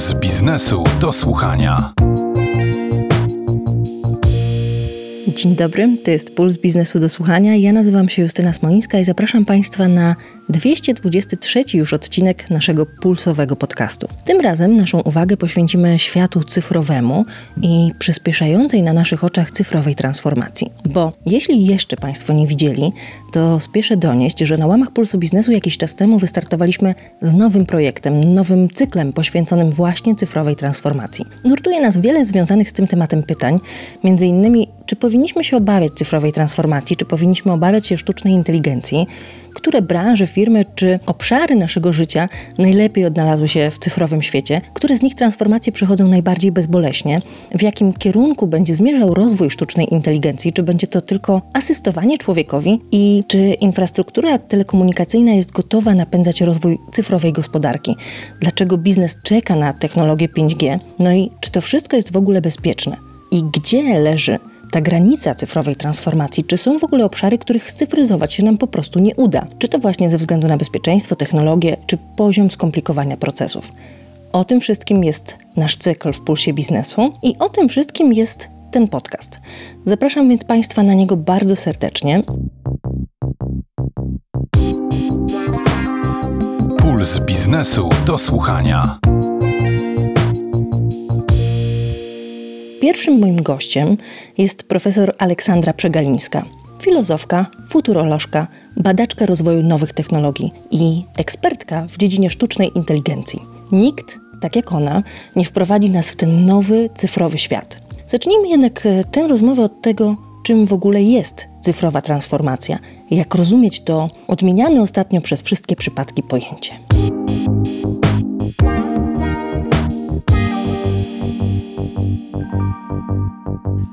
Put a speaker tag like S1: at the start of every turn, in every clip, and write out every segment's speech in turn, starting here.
S1: Puls biznesu do słuchania.
S2: Dzień dobry, to jest Puls Biznesu do Słuchania. Ja nazywam się Justyna Smolińska i zapraszam Państwa na 223 już odcinek naszego pulsowego podcastu. Tym razem naszą uwagę poświęcimy światu cyfrowemu i przyspieszającej na naszych oczach cyfrowej transformacji. Bo jeśli jeszcze Państwo nie widzieli, to spieszę donieść, że na łamach Pulsu Biznesu jakiś czas temu wystartowaliśmy z nowym projektem, nowym cyklem poświęconym właśnie cyfrowej transformacji. Nurtuje nas wiele związanych z tym tematem pytań, między innymi czy powinniśmy się obawiać cyfrowej transformacji, czy powinniśmy obawiać się sztucznej inteligencji? Które branże, firmy czy obszary naszego życia najlepiej odnalazły się w cyfrowym świecie? Które z nich transformacje przychodzą najbardziej bezboleśnie? W jakim kierunku będzie zmierzał rozwój sztucznej inteligencji? Czy będzie to tylko asystowanie człowiekowi? I czy infrastruktura telekomunikacyjna jest gotowa napędzać rozwój cyfrowej gospodarki? Dlaczego biznes czeka na technologię 5G? No i czy to wszystko jest w ogóle bezpieczne? I gdzie leży ta granica cyfrowej transformacji, czy są w ogóle obszary, których scyfryzować się nam po prostu nie uda? Czy to właśnie ze względu na bezpieczeństwo, technologię, czy poziom skomplikowania procesów? O tym wszystkim jest nasz cykl w Pulsie Biznesu i o tym wszystkim jest ten podcast. Zapraszam więc Państwa na niego bardzo serdecznie.
S1: Puls biznesu do słuchania.
S2: Pierwszym moim gościem jest profesor Aleksandra Przegalińska, filozofka, futurolożka, badaczka rozwoju nowych technologii i ekspertka w dziedzinie sztucznej inteligencji. Nikt, tak jak ona, nie wprowadzi nas w ten nowy cyfrowy świat. Zacznijmy jednak e, tę rozmowę od tego, czym w ogóle jest cyfrowa transformacja jak rozumieć to odmieniane ostatnio przez wszystkie przypadki pojęcie.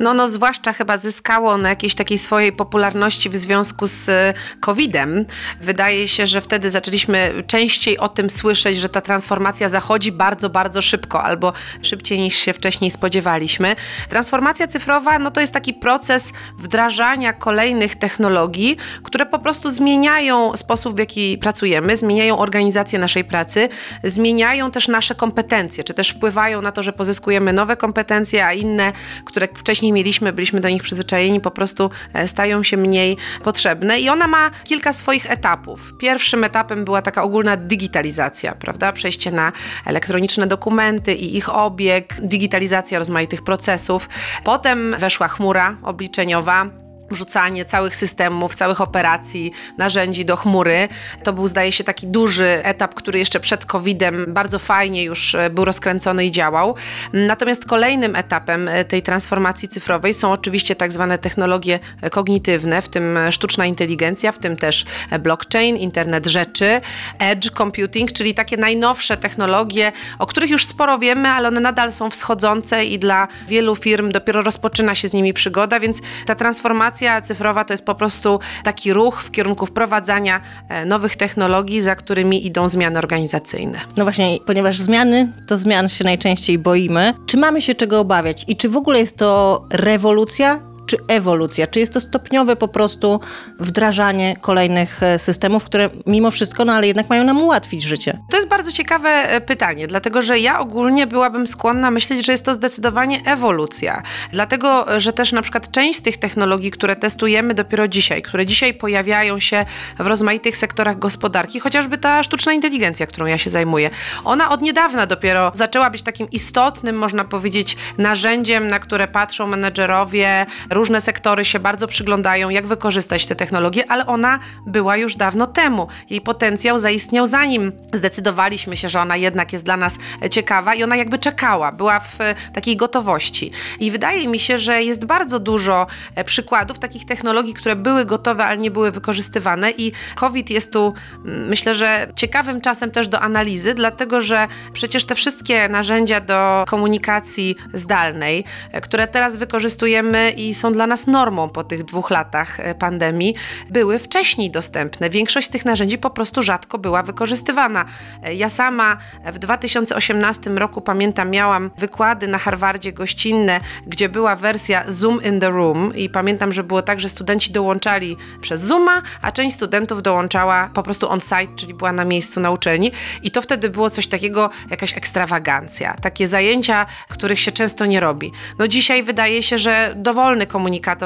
S3: No, no, zwłaszcza chyba zyskało na jakiejś takiej swojej popularności w związku z e, COVID-em. Wydaje się, że wtedy zaczęliśmy częściej o tym słyszeć, że ta transformacja zachodzi bardzo, bardzo szybko albo szybciej niż się wcześniej spodziewaliśmy. Transformacja cyfrowa no, to jest taki proces wdrażania kolejnych technologii, które po prostu zmieniają sposób, w jaki pracujemy, zmieniają organizację naszej pracy, zmieniają też nasze kompetencje, czy też wpływają na to, że pozyskujemy nowe kompetencje, a inne, które wcześniej wcześniej mieliśmy, byliśmy do nich przyzwyczajeni, po prostu e, stają się mniej potrzebne i ona ma kilka swoich etapów. Pierwszym etapem była taka ogólna digitalizacja, prawda? Przejście na elektroniczne dokumenty i ich obieg, digitalizacja rozmaitych procesów. Potem weszła chmura obliczeniowa, wrzucanie całych systemów, całych operacji, narzędzi do chmury. To był, zdaje się, taki duży etap, który jeszcze przed COVID-em bardzo fajnie już e, był rozkręcony i działał. Natomiast kolejnym etapem e, tej transformacji cyfrowej są oczywiście tak zwane technologie e, kognitywne, w tym sztuczna inteligencja, w tym też blockchain, internet rzeczy, edge computing, czyli takie najnowsze technologie, o których już sporo wiemy, ale one nadal są wschodzące i dla wielu firm dopiero rozpoczyna się z nimi przygoda, więc ta transformacja transformacja cyfrowa to jest po prostu taki ruch w kierunku wprowadzania e, nowych technologii, za którymi idą zmiany organizacyjne.
S2: No właśnie, ponieważ zmiany, to zmian się najczęściej boimy. Czy mamy się czego obawiać i czy w ogóle jest to rewolucja, czy ewolucja? Czy jest to stopniowe po prostu wdrażanie kolejnych e, systemów, które mimo wszystko, no ale jednak mają nam ułatwić życie?
S3: To jest bardzo ciekawe e, pytanie, dlatego że ja ogólnie byłabym skłonna myśleć, że jest to zdecydowanie ewolucja. Dlatego, że też na przykład część z tych technologii, które testujemy dopiero dzisiaj, które dzisiaj pojawiają się w rozmaitych sektorach gospodarki, chociażby ta sztuczna inteligencja, którą ja się zajmuję, ona od niedawna dopiero zaczęła być takim istotnym, można powiedzieć, narzędziem, na które patrzą menedżerowie, różne sektory się bardzo przyglądają, jak wykorzystać te technologie, ale ona była już dawno temu. Jej potencjał zaistniał zanim zdecydowaliśmy się, że ona jednak jest dla nas ciekawa i ona jakby czekała, była w takiej gotowości. I wydaje mi się, że jest bardzo dużo e, przykładów takich technologii, które były gotowe, ale nie były wykorzystywane i COVID jest tu, mm, myślę, że ciekawym czasem też do analizy, dlatego że przecież te wszystkie narzędzia do komunikacji zdalnej, e, które teraz wykorzystujemy i są są dla nas normą po tych dwóch latach e, pandemii, były wcześniej dostępne. Większość tych narzędzi po prostu rzadko była wykorzystywana. E, Ja sama w 2018 roku pamiętam, miałam wykłady na Harvardzie gościnne, gdzie była wersja Zoom in the Room i pamiętam, że było tak, że studenci dołączali przez Zooma, a część studentów dołączała po prostu on-site, czyli była na miejscu na uczelni i to wtedy było coś takiego, jakaś ekstrawagancja. Takie zajęcia, których się często nie robi. No dzisiaj wydaje się, że dowolny komunikator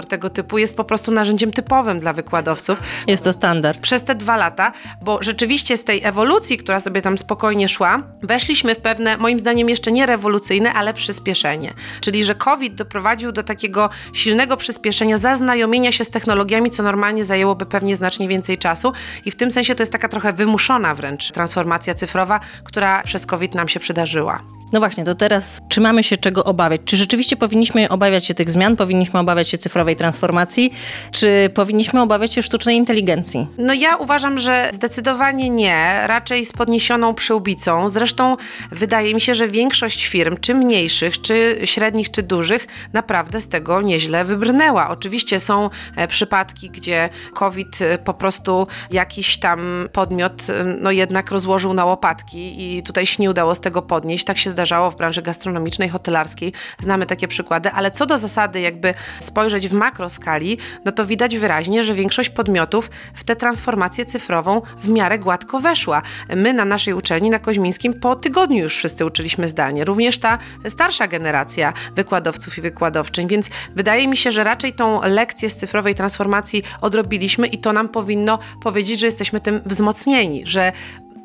S3: tego typu jest po prostu narzędziem typowym dla wykładowców
S2: Jest to standard.
S3: przez te dwa lata, bo rzeczywiście z tej ewolucji, która sobie tam spokojnie szła, weszliśmy w pewne, moim zdaniem jeszcze nie rewolucyjne, ale przyspieszenie. Czyli, że COVID doprowadził do takiego silnego przyspieszenia zaznajomienia się z technologiami, co normalnie zajęłoby pewnie znacznie więcej czasu i w tym sensie to jest taka trochę wymuszona wręcz transformacja cyfrowa, która przez COVID nam się przydarzyła.
S2: No właśnie, to teraz czy mamy się czego obawiać? Czy rzeczywiście powinniśmy obawiać się tych zmian? Powinniśmy obawiać się cyfrowej transformacji? Czy powinniśmy obawiać się sztucznej inteligencji?
S3: No ja uważam, że zdecydowanie nie, raczej z podniesioną przyłbicą. Zresztą wydaje mi się, że większość firm, czy mniejszych, czy średnich, czy dużych, naprawdę z tego nieźle wybrnęła. Oczywiście są e, przypadki, gdzie COVID e, po prostu jakiś tam podmiot e, no jednak rozłożył na łopatki i tutaj się nie udało z tego podnieść. Tak się zdarzało w branży gastronomicznej, hotelarskiej. Znamy takie przykłady, ale co do zasady jakby spojrzeć w makroskali, no to widać wyraźnie, że większość podmiotów w tę transformację cyfrową w miarę gładko weszła. My na naszej uczelni na Koźmińskim po tygodniu już wszyscy uczyliśmy zdalnie. Również ta starsza generacja wykładowców i wykładowczyń, więc wydaje mi się, że raczej tą lekcję z cyfrowej transformacji odrobiliśmy i to nam powinno powiedzieć, że jesteśmy tym wzmocnieni, że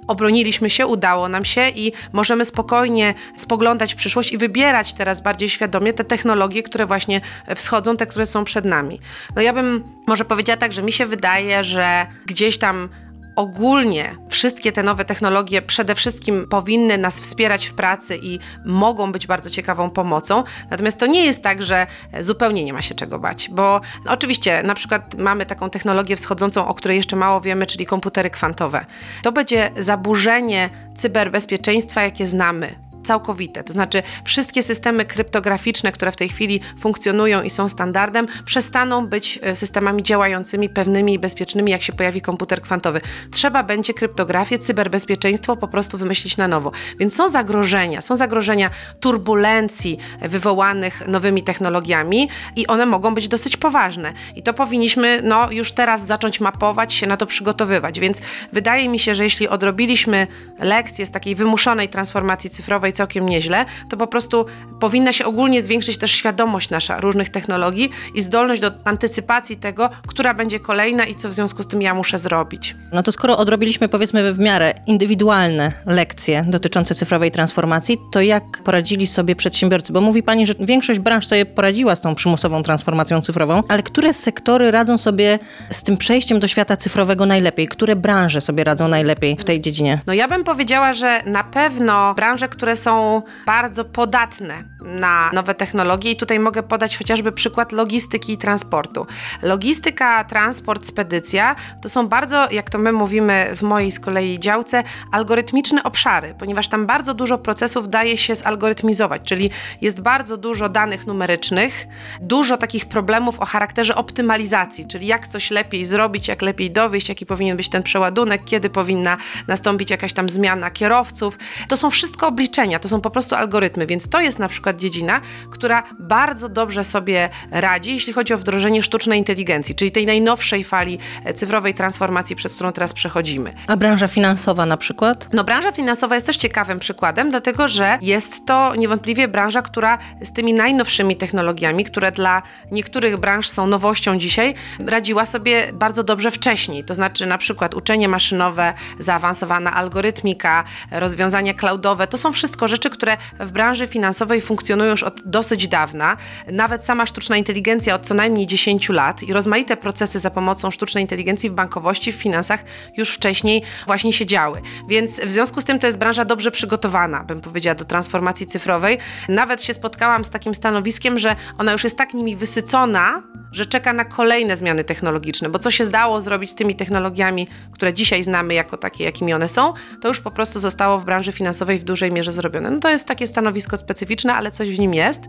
S3: obroniliśmy się, udało nam się i możemy spokojnie spoglądać w przyszłość i wybierać teraz bardziej świadomie te technologie, które właśnie wschodzą, te, które są przed nami. No ja bym może powiedziała tak, że mi się wydaje, że gdzieś tam ogólnie wszystkie te nowe technologie przede wszystkim powinny nas wspierać w pracy i mogą być bardzo ciekawą pomocą. Natomiast to nie jest tak, że zupełnie nie ma się czego bać, bo oczywiście na przykład mamy taką technologię wschodzącą, o której jeszcze mało wiemy, czyli komputery kwantowe. To będzie zaburzenie cyberbezpieczeństwa, jakie znamy całkowite. To znaczy, wszystkie systemy kryptograficzne, które w tej chwili funkcjonują i są standardem, przestaną być e, systemami działającymi, pewnymi i bezpiecznymi, jak się pojawi komputer kwantowy. Trzeba będzie kryptografię, cyberbezpieczeństwo po prostu wymyślić na nowo. Więc są zagrożenia, są zagrożenia turbulencji wywołanych nowymi technologiami i one mogą być dosyć poważne. I to powinniśmy no, już teraz zacząć mapować, się na to przygotowywać. Więc wydaje mi się, że jeśli odrobiliśmy lekcje z takiej wymuszonej transformacji cyfrowej całkiem nieźle, to po prostu powinna się ogólnie zwiększyć też świadomość nasza różnych technologii i zdolność do antycypacji tego, która będzie kolejna i co w związku z tym ja muszę zrobić.
S2: No to skoro odrobiliśmy powiedzmy w miarę indywidualne lekcje dotyczące cyfrowej transformacji, to jak poradzili sobie przedsiębiorcy? Bo mówi Pani, że większość branż sobie poradziła z tą przymusową transformacją cyfrową, ale które sektory radzą sobie z tym przejściem do świata cyfrowego najlepiej? Które branże sobie radzą najlepiej w tej dziedzinie?
S3: No ja bym powiedziała, że na pewno branże, które są bardzo podatne na nowe technologie i tutaj mogę podać chociażby przykład logistyki i transportu. Logistyka, transport, spedycja to są bardzo, jak to my mówimy w mojej z kolei działce, algorytmiczne obszary, ponieważ tam bardzo dużo procesów daje się zalgorytmizować, czyli jest bardzo dużo danych numerycznych, dużo takich problemów o charakterze optymalizacji, czyli jak coś lepiej zrobić, jak lepiej dowieść, jaki powinien być ten przeładunek, kiedy powinna nastąpić jakaś tam zmiana kierowców. To są wszystko obliczenia, to są po prostu algorytmy, więc to jest na przykład dziedzina, która bardzo dobrze sobie radzi, jeśli chodzi o wdrożenie sztucznej inteligencji, czyli tej najnowszej fali e, cyfrowej transformacji, przez którą teraz przechodzimy.
S2: A branża finansowa na przykład?
S3: No, branża finansowa jest też ciekawym przykładem, dlatego że jest to niewątpliwie branża, która z tymi najnowszymi technologiami, które dla niektórych branż są nowością dzisiaj, radziła sobie bardzo dobrze wcześniej. To znaczy, na przykład uczenie maszynowe, zaawansowana algorytmika, rozwiązania cloudowe to są wszystko rzeczy, które w branży finansowej funkcjonują już od dosyć dawna. Nawet sama sztuczna inteligencja od co najmniej 10 lat i rozmaite procesy za pomocą sztucznej inteligencji w bankowości, w finansach już wcześniej właśnie się działy. Więc w związku z tym to jest branża dobrze przygotowana, bym powiedziała, do transformacji cyfrowej. Nawet się spotkałam z takim stanowiskiem, że ona już jest tak nimi wysycona, że czeka na kolejne zmiany technologiczne, bo co się zdało zrobić z tymi technologiami, które dzisiaj znamy jako takie, jakimi one są, to już po prostu zostało w branży finansowej w dużej mierze zrobione zrobione. No to jest takie stanowisko specyficzne, ale coś w nim jest.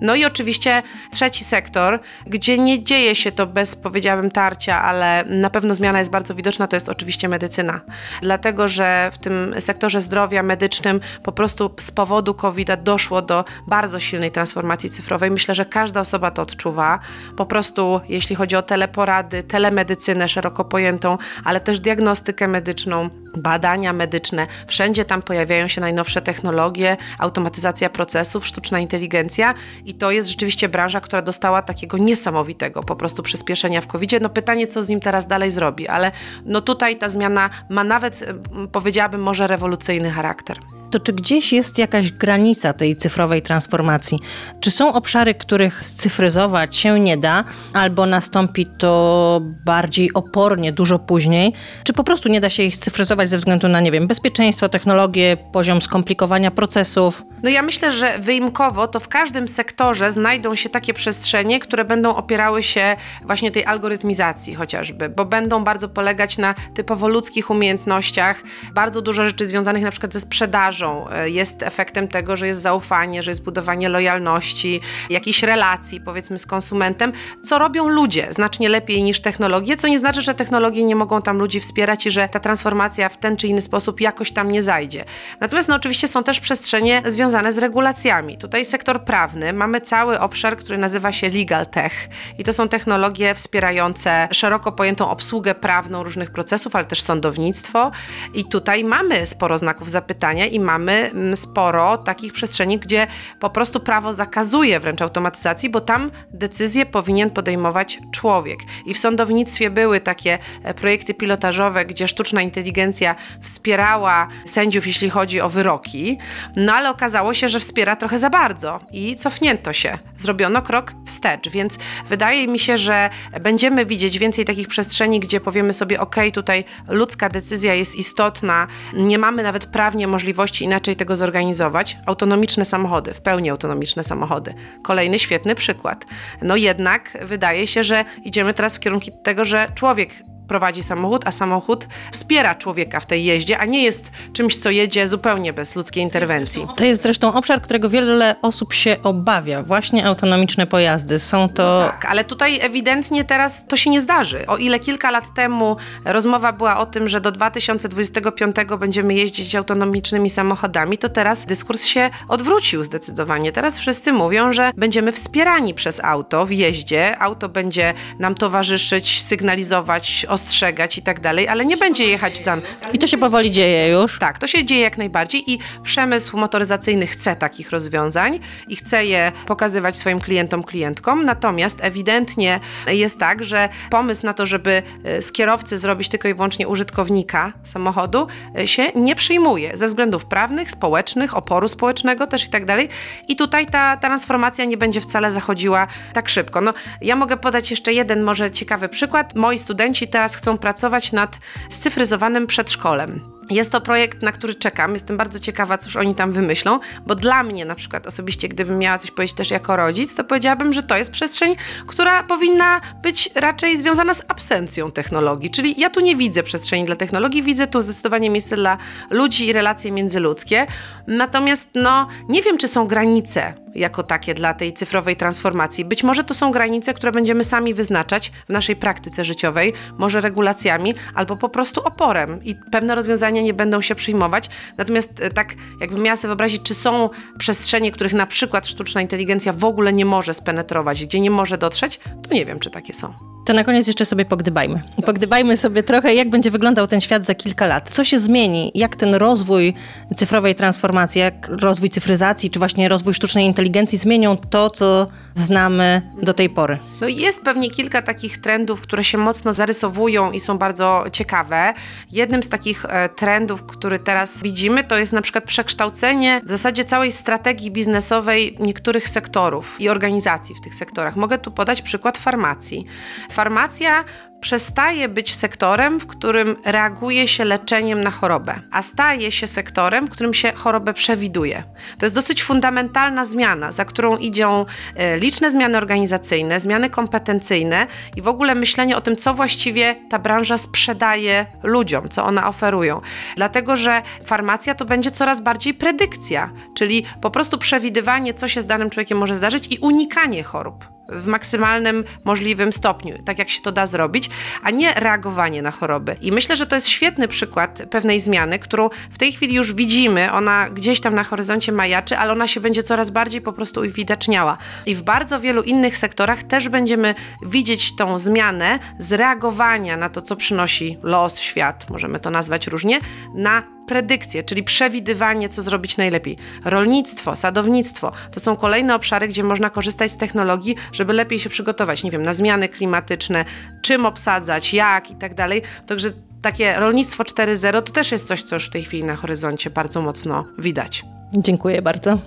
S3: No i oczywiście trzeci sektor, gdzie nie dzieje się to bez, powiedziałabym, tarcia, ale na pewno zmiana jest bardzo widoczna, to jest oczywiście medycyna. Dlatego, że w tym sektorze zdrowia medycznym po prostu z powodu COVID-a doszło do bardzo silnej transformacji cyfrowej. Myślę, że każda osoba to odczuwa. Po prostu, jeśli chodzi o teleporady, telemedycynę szeroko pojętą, ale też diagnostykę medyczną, badania medyczne, wszędzie tam pojawiają się najnowsze technologie, automatyzacja procesów, sztuczna inteligencja i to jest rzeczywiście branża, która dostała takiego niesamowitego po prostu przyspieszenia w covid -zie. No pytanie, co z nim teraz dalej zrobi, ale no tutaj ta zmiana ma nawet, powiedziałabym, może rewolucyjny charakter
S2: to czy gdzieś jest jakaś granica tej cyfrowej transformacji? Czy są obszary, których scyfryzować się nie da, albo nastąpi to bardziej opornie, dużo później? Czy po prostu nie da się ich scyfryzować ze względu na, nie wiem, bezpieczeństwo, technologię, poziom skomplikowania procesów?
S3: No ja myślę, że wyimkowo to w każdym sektorze znajdą się takie przestrzenie, które będą opierały się właśnie tej algorytmizacji chociażby, bo będą bardzo polegać na typowo ludzkich umiejętnościach, bardzo dużo rzeczy związanych na przykład ze sprzedażą, E, jest efektem tego, że jest zaufanie, że jest budowanie lojalności, jakiejś relacji powiedzmy z konsumentem, co robią ludzie znacznie lepiej niż technologie, co nie znaczy, że technologie nie mogą tam ludzi wspierać i że ta transformacja w ten czy inny sposób jakoś tam nie zajdzie. Natomiast no oczywiście są też przestrzenie związane z regulacjami. Tutaj sektor prawny, mamy cały obszar, który nazywa się legal tech i to są technologie wspierające szeroko pojętą obsługę prawną różnych procesów, ale też sądownictwo i tutaj mamy sporo znaków zapytania i mamy mm, sporo takich przestrzeni, gdzie po prostu prawo zakazuje wręcz automatyzacji, bo tam decyzję powinien podejmować człowiek. I w sądownictwie były takie e, projekty pilotażowe, gdzie sztuczna inteligencja wspierała sędziów, jeśli chodzi o wyroki, no ale okazało się, że wspiera trochę za bardzo i cofnięto się. Zrobiono krok wstecz, więc wydaje mi się, że będziemy widzieć więcej takich przestrzeni, gdzie powiemy sobie, ok, tutaj ludzka decyzja jest istotna, nie mamy nawet prawnie możliwości inaczej tego zorganizować. Autonomiczne samochody, w pełni autonomiczne samochody. Kolejny świetny przykład. No jednak wydaje się, że idziemy teraz w kierunku tego, że człowiek prowadzi samochód, a samochód wspiera człowieka w tej jeździe, a nie jest czymś, co jedzie zupełnie bez ludzkiej interwencji.
S2: To jest zresztą obszar, którego wiele osób się obawia. Właśnie autonomiczne pojazdy. Są to...
S3: No tak, ale tutaj ewidentnie teraz to się nie zdarzy. O ile kilka lat temu rozmowa była o tym, że do 2025 będziemy jeździć autonomicznymi samochodami, to teraz dyskurs się odwrócił zdecydowanie. Teraz wszyscy mówią, że będziemy wspierani przez auto w jeździe. Auto będzie nam towarzyszyć, sygnalizować, ostrzegać i tak dalej, ale nie będzie jechać za...
S2: I to się powoli dzieje już?
S3: Tak, to się dzieje jak najbardziej i przemysł motoryzacyjny chce takich rozwiązań i chce je pokazywać swoim klientom, klientkom, natomiast ewidentnie jest tak, że pomysł na to, żeby e, z kierowcy zrobić tylko i wyłącznie użytkownika samochodu e, się nie przyjmuje ze względów prawnych, społecznych, oporu społecznego też i tak dalej i tutaj ta transformacja nie będzie wcale zachodziła tak szybko. No, ja mogę podać jeszcze jeden może ciekawy przykład. Moi studenci teraz teraz chcą pracować nad scyfryzowanym przedszkolem. Jest to projekt, na który czekam. Jestem bardzo ciekawa, cóż oni tam wymyślą, bo dla mnie na przykład osobiście, gdybym miała coś powiedzieć też jako rodzic, to powiedziałabym, że to jest przestrzeń, która powinna być raczej związana z absencją technologii. Czyli ja tu nie widzę przestrzeni dla technologii, widzę tu zdecydowanie miejsce dla ludzi i relacje międzyludzkie. Natomiast no, nie wiem, czy są granice jako takie dla tej cyfrowej transformacji. Być może to są granice, które będziemy sami wyznaczać w naszej praktyce życiowej, może regulacjami, albo po prostu oporem i pewne rozwiązania nie będą się przyjmować. Natomiast e, tak, jakbym miała sobie wyobrazić, czy są przestrzenie, których na przykład sztuczna inteligencja w ogóle nie może spenetrować, gdzie nie może dotrzeć, to nie wiem, czy takie są.
S2: To na koniec jeszcze sobie pogdybajmy. Pogdybajmy sobie trochę, jak będzie wyglądał ten świat za kilka lat. Co się zmieni? Jak ten rozwój cyfrowej transformacji, jak rozwój cyfryzacji, czy właśnie rozwój sztucznej inteligencji zmienią to, co znamy do tej pory?
S3: No jest pewnie kilka takich trendów, które się mocno zarysowują i są bardzo ciekawe. Jednym z takich e, trendów, który teraz widzimy, to jest na przykład przekształcenie w zasadzie całej strategii biznesowej niektórych sektorów i organizacji w tych sektorach. Mogę tu podać przykład farmacji. Farmacja przestaje być sektorem, w którym reaguje się leczeniem na chorobę, a staje się sektorem, w którym się chorobę przewiduje. To jest dosyć fundamentalna zmiana, za którą idą e, liczne zmiany organizacyjne, zmiany kompetencyjne i w ogóle myślenie o tym, co właściwie ta branża sprzedaje ludziom, co ona oferują. Dlatego, że farmacja to będzie coraz bardziej predykcja, czyli po prostu przewidywanie, co się z danym człowiekiem może zdarzyć i unikanie chorób w maksymalnym możliwym stopniu, tak jak się to da zrobić, a nie reagowanie na choroby. I myślę, że to jest świetny przykład pewnej zmiany, którą w tej chwili już widzimy, ona gdzieś tam na horyzoncie majaczy, ale ona się będzie coraz bardziej po prostu uwidaczniała. I w bardzo wielu innych sektorach też będziemy widzieć tą zmianę z reagowania na to, co przynosi los, świat, możemy to nazwać różnie, na predykcje, czyli przewidywanie, co zrobić najlepiej. Rolnictwo, sadownictwo to są kolejne obszary, gdzie można korzystać z technologii, żeby lepiej się przygotować, nie wiem, na zmiany klimatyczne, czym obsadzać, jak i tak dalej. Także takie rolnictwo 4.0 to też jest coś, co już w tej chwili na horyzoncie bardzo mocno widać.
S2: Dziękuję bardzo.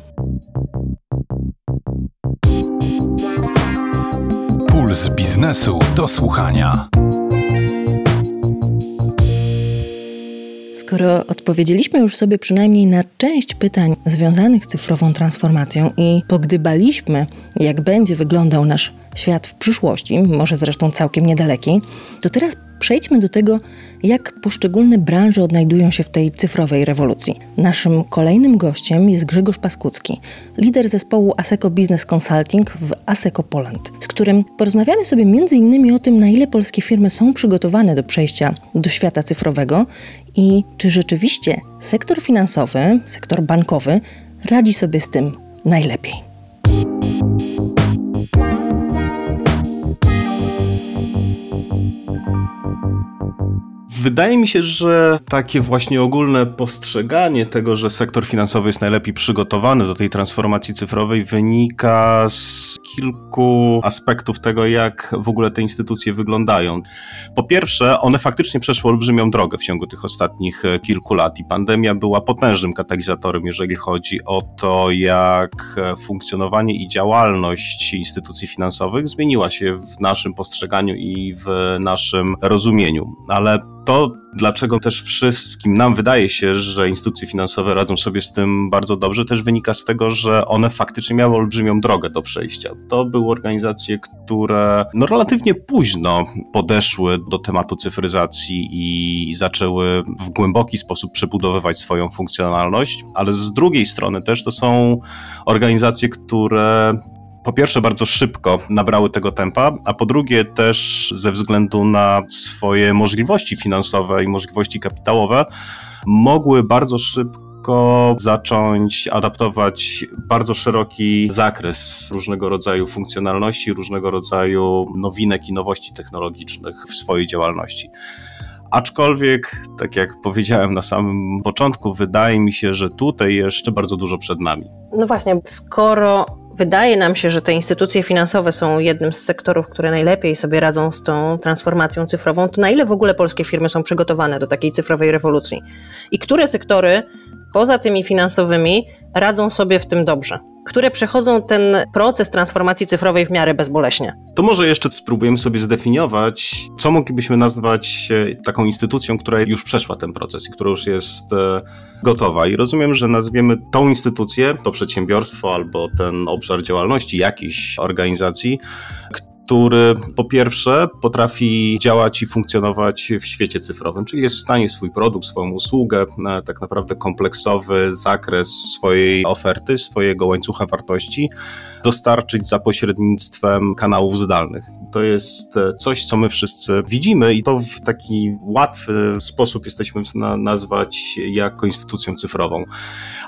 S1: Puls biznesu do słuchania.
S2: Skoro odpowiedzieliśmy już sobie przynajmniej na część pytań związanych z cyfrową transformacją i pogdybaliśmy, jak będzie wyglądał nasz świat w przyszłości, może zresztą całkiem niedalekiej, to teraz Przejdźmy do tego, jak poszczególne branże odnajdują się w tej cyfrowej rewolucji. Naszym kolejnym gościem jest Grzegorz Paskucki, lider zespołu ASECO Business Consulting w ASECO Poland, z którym porozmawiamy sobie m.in. o tym, na ile polskie firmy są przygotowane do przejścia do świata cyfrowego i czy rzeczywiście sektor finansowy, sektor bankowy radzi sobie z tym najlepiej.
S4: Wydaje mi się, że takie właśnie ogólne postrzeganie tego, że sektor finansowy jest najlepiej przygotowany do tej transformacji cyfrowej, wynika z kilku aspektów tego, jak w ogóle te instytucje wyglądają. Po pierwsze, one faktycznie przeszły olbrzymią drogę w ciągu tych ostatnich e, kilku lat i pandemia była potężnym katalizatorem, jeżeli chodzi o to, jak e, funkcjonowanie i działalność instytucji finansowych zmieniła się w naszym postrzeganiu i w naszym rozumieniu. Ale to, dlaczego też wszystkim nam wydaje się, że instytucje finansowe radzą sobie z tym bardzo dobrze, też wynika z tego, że one faktycznie miały olbrzymią drogę do przejścia. To były organizacje, które no, relatywnie późno podeszły do tematu cyfryzacji i zaczęły w głęboki sposób przebudowywać swoją funkcjonalność, ale z drugiej strony też to są organizacje, które po pierwsze bardzo szybko nabrały tego tempa, a po drugie też ze względu na swoje możliwości finansowe i możliwości kapitałowe mogły bardzo szybko zacząć adaptować bardzo szeroki zakres różnego rodzaju funkcjonalności, różnego rodzaju nowinek i nowości technologicznych w swojej działalności. Aczkolwiek, tak jak powiedziałem na samym początku, wydaje mi się, że tutaj jeszcze bardzo dużo przed nami.
S2: No właśnie, skoro wydaje nam się, że te instytucje finansowe są jednym z sektorów, które najlepiej sobie radzą z tą transformacją cyfrową, to na ile w ogóle polskie firmy są przygotowane do takiej cyfrowej rewolucji? I które sektory poza tymi finansowymi radzą sobie w tym dobrze? Które przechodzą ten proces transformacji cyfrowej w miarę bezboleśnie?
S4: To może jeszcze spróbujemy sobie zdefiniować, co moglibyśmy nazwać e, taką instytucją, która już przeszła ten proces i która już jest e, gotowa. I rozumiem, że nazwiemy tą instytucję, to przedsiębiorstwo albo ten obszar działalności jakiejś organizacji, który po pierwsze potrafi działać i funkcjonować w świecie cyfrowym, czyli jest w stanie swój produkt, swoją usługę, e, tak naprawdę kompleksowy zakres swojej oferty, swojego łańcucha wartości dostarczyć za pośrednictwem kanałów zdalnych. To jest e, coś, co my wszyscy widzimy i to w taki łatwy sposób jesteśmy stanie nazwać jako instytucją cyfrową.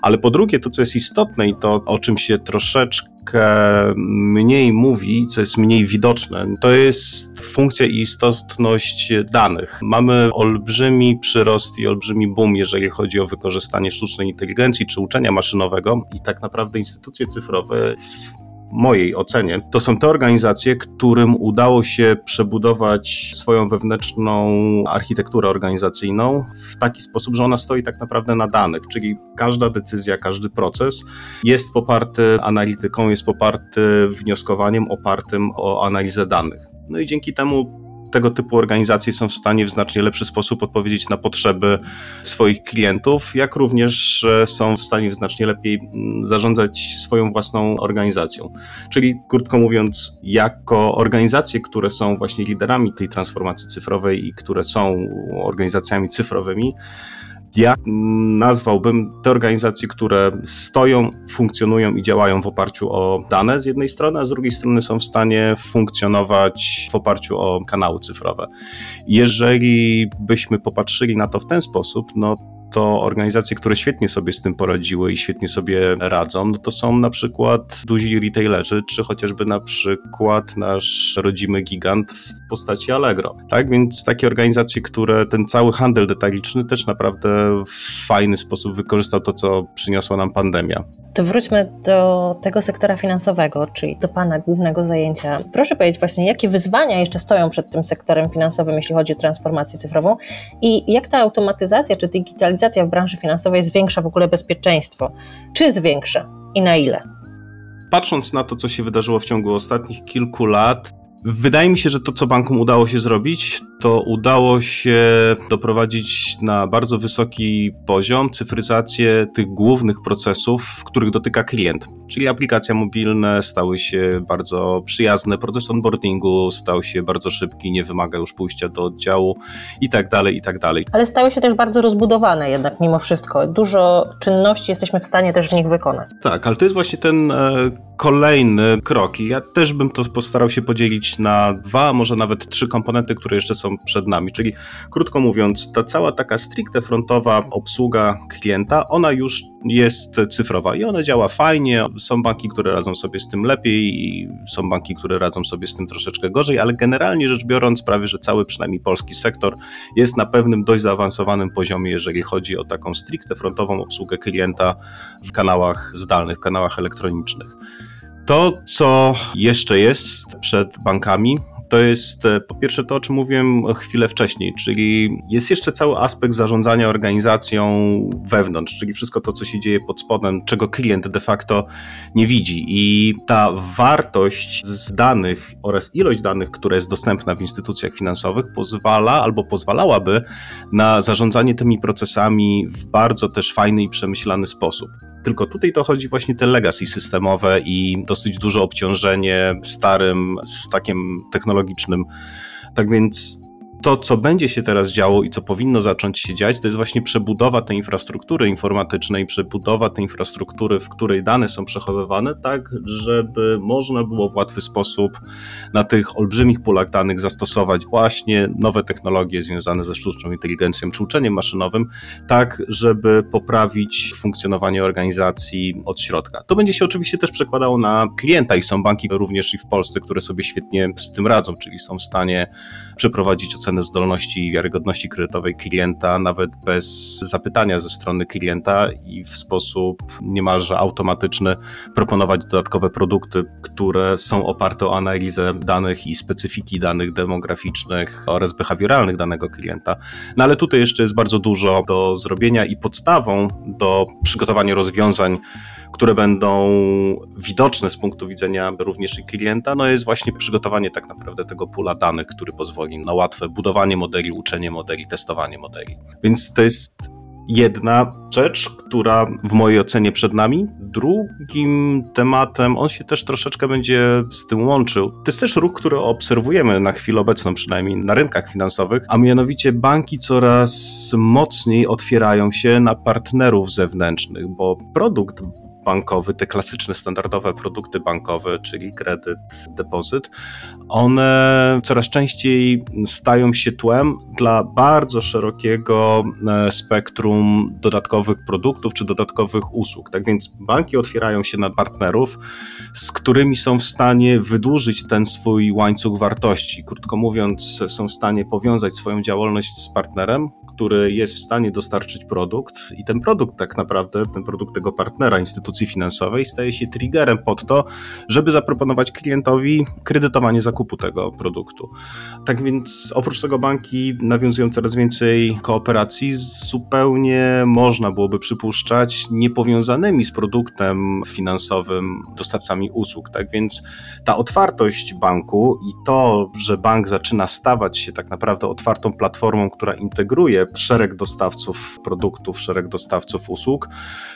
S4: Ale po drugie, to co jest istotne i to, o czym się troszeczkę mniej mówi, co jest mniej widoczne, to jest funkcja i istotność danych. Mamy olbrzymi przyrost i olbrzymi boom, jeżeli chodzi o wykorzystanie sztucznej inteligencji czy uczenia maszynowego i tak naprawdę instytucje cyfrowe mojej ocenie, to są te organizacje, którym udało się przebudować swoją wewnętrzną architekturę organizacyjną w taki sposób, że ona stoi tak naprawdę na danych, czyli każda decyzja, każdy proces jest poparty analityką, jest poparty wnioskowaniem opartym o analizę danych. No i dzięki temu tego typu organizacje są w stanie w znacznie lepszy sposób odpowiedzieć na potrzeby swoich klientów, jak również są w stanie w znacznie lepiej mm, zarządzać swoją własną organizacją. Czyli krótko mówiąc, jako organizacje, które są właśnie liderami tej transformacji cyfrowej i które są organizacjami cyfrowymi, ja nazwałbym te organizacje, które stoją, funkcjonują i działają w oparciu o dane z jednej strony, a z drugiej strony są w stanie funkcjonować w oparciu o kanały cyfrowe. Jeżeli byśmy popatrzyli na to w ten sposób, no to organizacje, które świetnie sobie z tym poradziły i świetnie sobie radzą, no to są na przykład duzi retailerzy, czy chociażby na przykład nasz rodzimy gigant postaci Allegro. Tak więc takie organizacje, które ten cały handel detaliczny też naprawdę w fajny sposób wykorzystał to, co przyniosła nam pandemia.
S2: To wróćmy do tego sektora finansowego, czyli do Pana głównego zajęcia. Proszę powiedzieć właśnie, jakie wyzwania jeszcze stoją przed tym sektorem finansowym, jeśli chodzi o transformację cyfrową i jak ta automatyzacja czy digitalizacja w branży finansowej zwiększa w ogóle bezpieczeństwo? Czy zwiększa i na ile?
S4: Patrząc na to, co się wydarzyło w ciągu ostatnich kilku lat, Wydaje mi się, że to, co bankom udało się zrobić, to udało się doprowadzić na bardzo wysoki poziom cyfryzację tych głównych procesów, w których dotyka klient. Czyli aplikacje mobilne stały się bardzo przyjazne, proces onboardingu stał się bardzo szybki, nie wymaga już pójścia do oddziału i tak dalej, i tak dalej.
S2: Ale stały się też bardzo rozbudowane jednak mimo wszystko. Dużo czynności jesteśmy w stanie też w nich wykonać.
S4: Tak, ale to jest właśnie ten e, kolejny krok i ja też bym to postarał się podzielić na dwa, może nawet trzy komponenty, które jeszcze są przed nami. Czyli krótko mówiąc, ta cała taka stricte frontowa obsługa klienta, ona już jest cyfrowa i ona działa fajnie. Są banki, które radzą sobie z tym lepiej i są banki, które radzą sobie z tym troszeczkę gorzej, ale generalnie rzecz biorąc, prawie że cały przynajmniej polski sektor jest na pewnym dość zaawansowanym poziomie, jeżeli chodzi o taką stricte frontową obsługę klienta w kanałach zdalnych, w kanałach elektronicznych. To, co jeszcze jest przed bankami, to jest e, po pierwsze to, o czym mówiłem chwilę wcześniej, czyli jest jeszcze cały aspekt zarządzania organizacją wewnątrz, czyli wszystko to, co się dzieje pod spodem, czego klient de facto nie widzi. I ta wartość z danych oraz ilość danych, która jest dostępna w instytucjach finansowych, pozwala albo pozwalałaby na zarządzanie tymi procesami w bardzo też fajny i przemyślany sposób. Tylko tutaj to chodzi właśnie te legacy systemowe i dosyć duże obciążenie starym stackiem technologicznym. Tak więc to, co będzie się teraz działo i co powinno zacząć się dziać, to jest właśnie przebudowa tej infrastruktury informatycznej, przebudowa tej infrastruktury, w której dane są przechowywane, tak, żeby można było w łatwy sposób na tych olbrzymich pulach danych zastosować właśnie nowe technologie związane ze sztuczną inteligencją czy uczeniem maszynowym, tak, żeby poprawić funkcjonowanie organizacji od środka. To będzie się oczywiście też przekładało na klienta i są banki również i w Polsce, które sobie świetnie z tym radzą, czyli są w stanie przeprowadzić ocenę ocenę zdolności i wiarygodności kredytowej klienta, nawet bez zapytania ze strony klienta i w sposób niemalże automatyczny proponować dodatkowe produkty, które są oparte o analizę danych i specyfiki danych demograficznych oraz behawioralnych danego klienta. No ale tutaj jeszcze jest bardzo dużo do zrobienia i podstawą do przygotowania rozwiązań które będą widoczne z punktu widzenia również klienta, no jest właśnie przygotowanie tak naprawdę tego pula danych, który pozwoli na łatwe budowanie modeli, uczenie modeli, testowanie modeli. Więc to jest jedna rzecz, która w mojej ocenie przed nami. Drugim tematem, on się też troszeczkę będzie z tym łączył. To jest też ruch, który obserwujemy na chwilę obecną, przynajmniej na rynkach finansowych, a mianowicie banki coraz mocniej otwierają się na partnerów zewnętrznych, bo produkt bankowy, te klasyczne, standardowe produkty bankowe, czyli kredyt, depozyt, one coraz częściej stają się tłem dla bardzo szerokiego e, spektrum dodatkowych produktów czy dodatkowych usług. Tak więc banki otwierają się na partnerów, z którymi są w stanie wydłużyć ten swój łańcuch wartości. Krótko mówiąc, są w stanie powiązać swoją działalność z partnerem, który jest w stanie dostarczyć produkt i ten produkt tak naprawdę, ten produkt tego partnera, instytucji instytucji finansowej staje się triggerem pod to, żeby zaproponować klientowi kredytowanie zakupu tego produktu. Tak więc oprócz tego banki nawiązują coraz więcej kooperacji, zupełnie można byłoby przypuszczać niepowiązanymi z produktem finansowym dostawcami usług. Tak więc ta otwartość banku i to, że bank zaczyna stawać się tak naprawdę otwartą platformą, która integruje szereg dostawców produktów, szereg dostawców usług,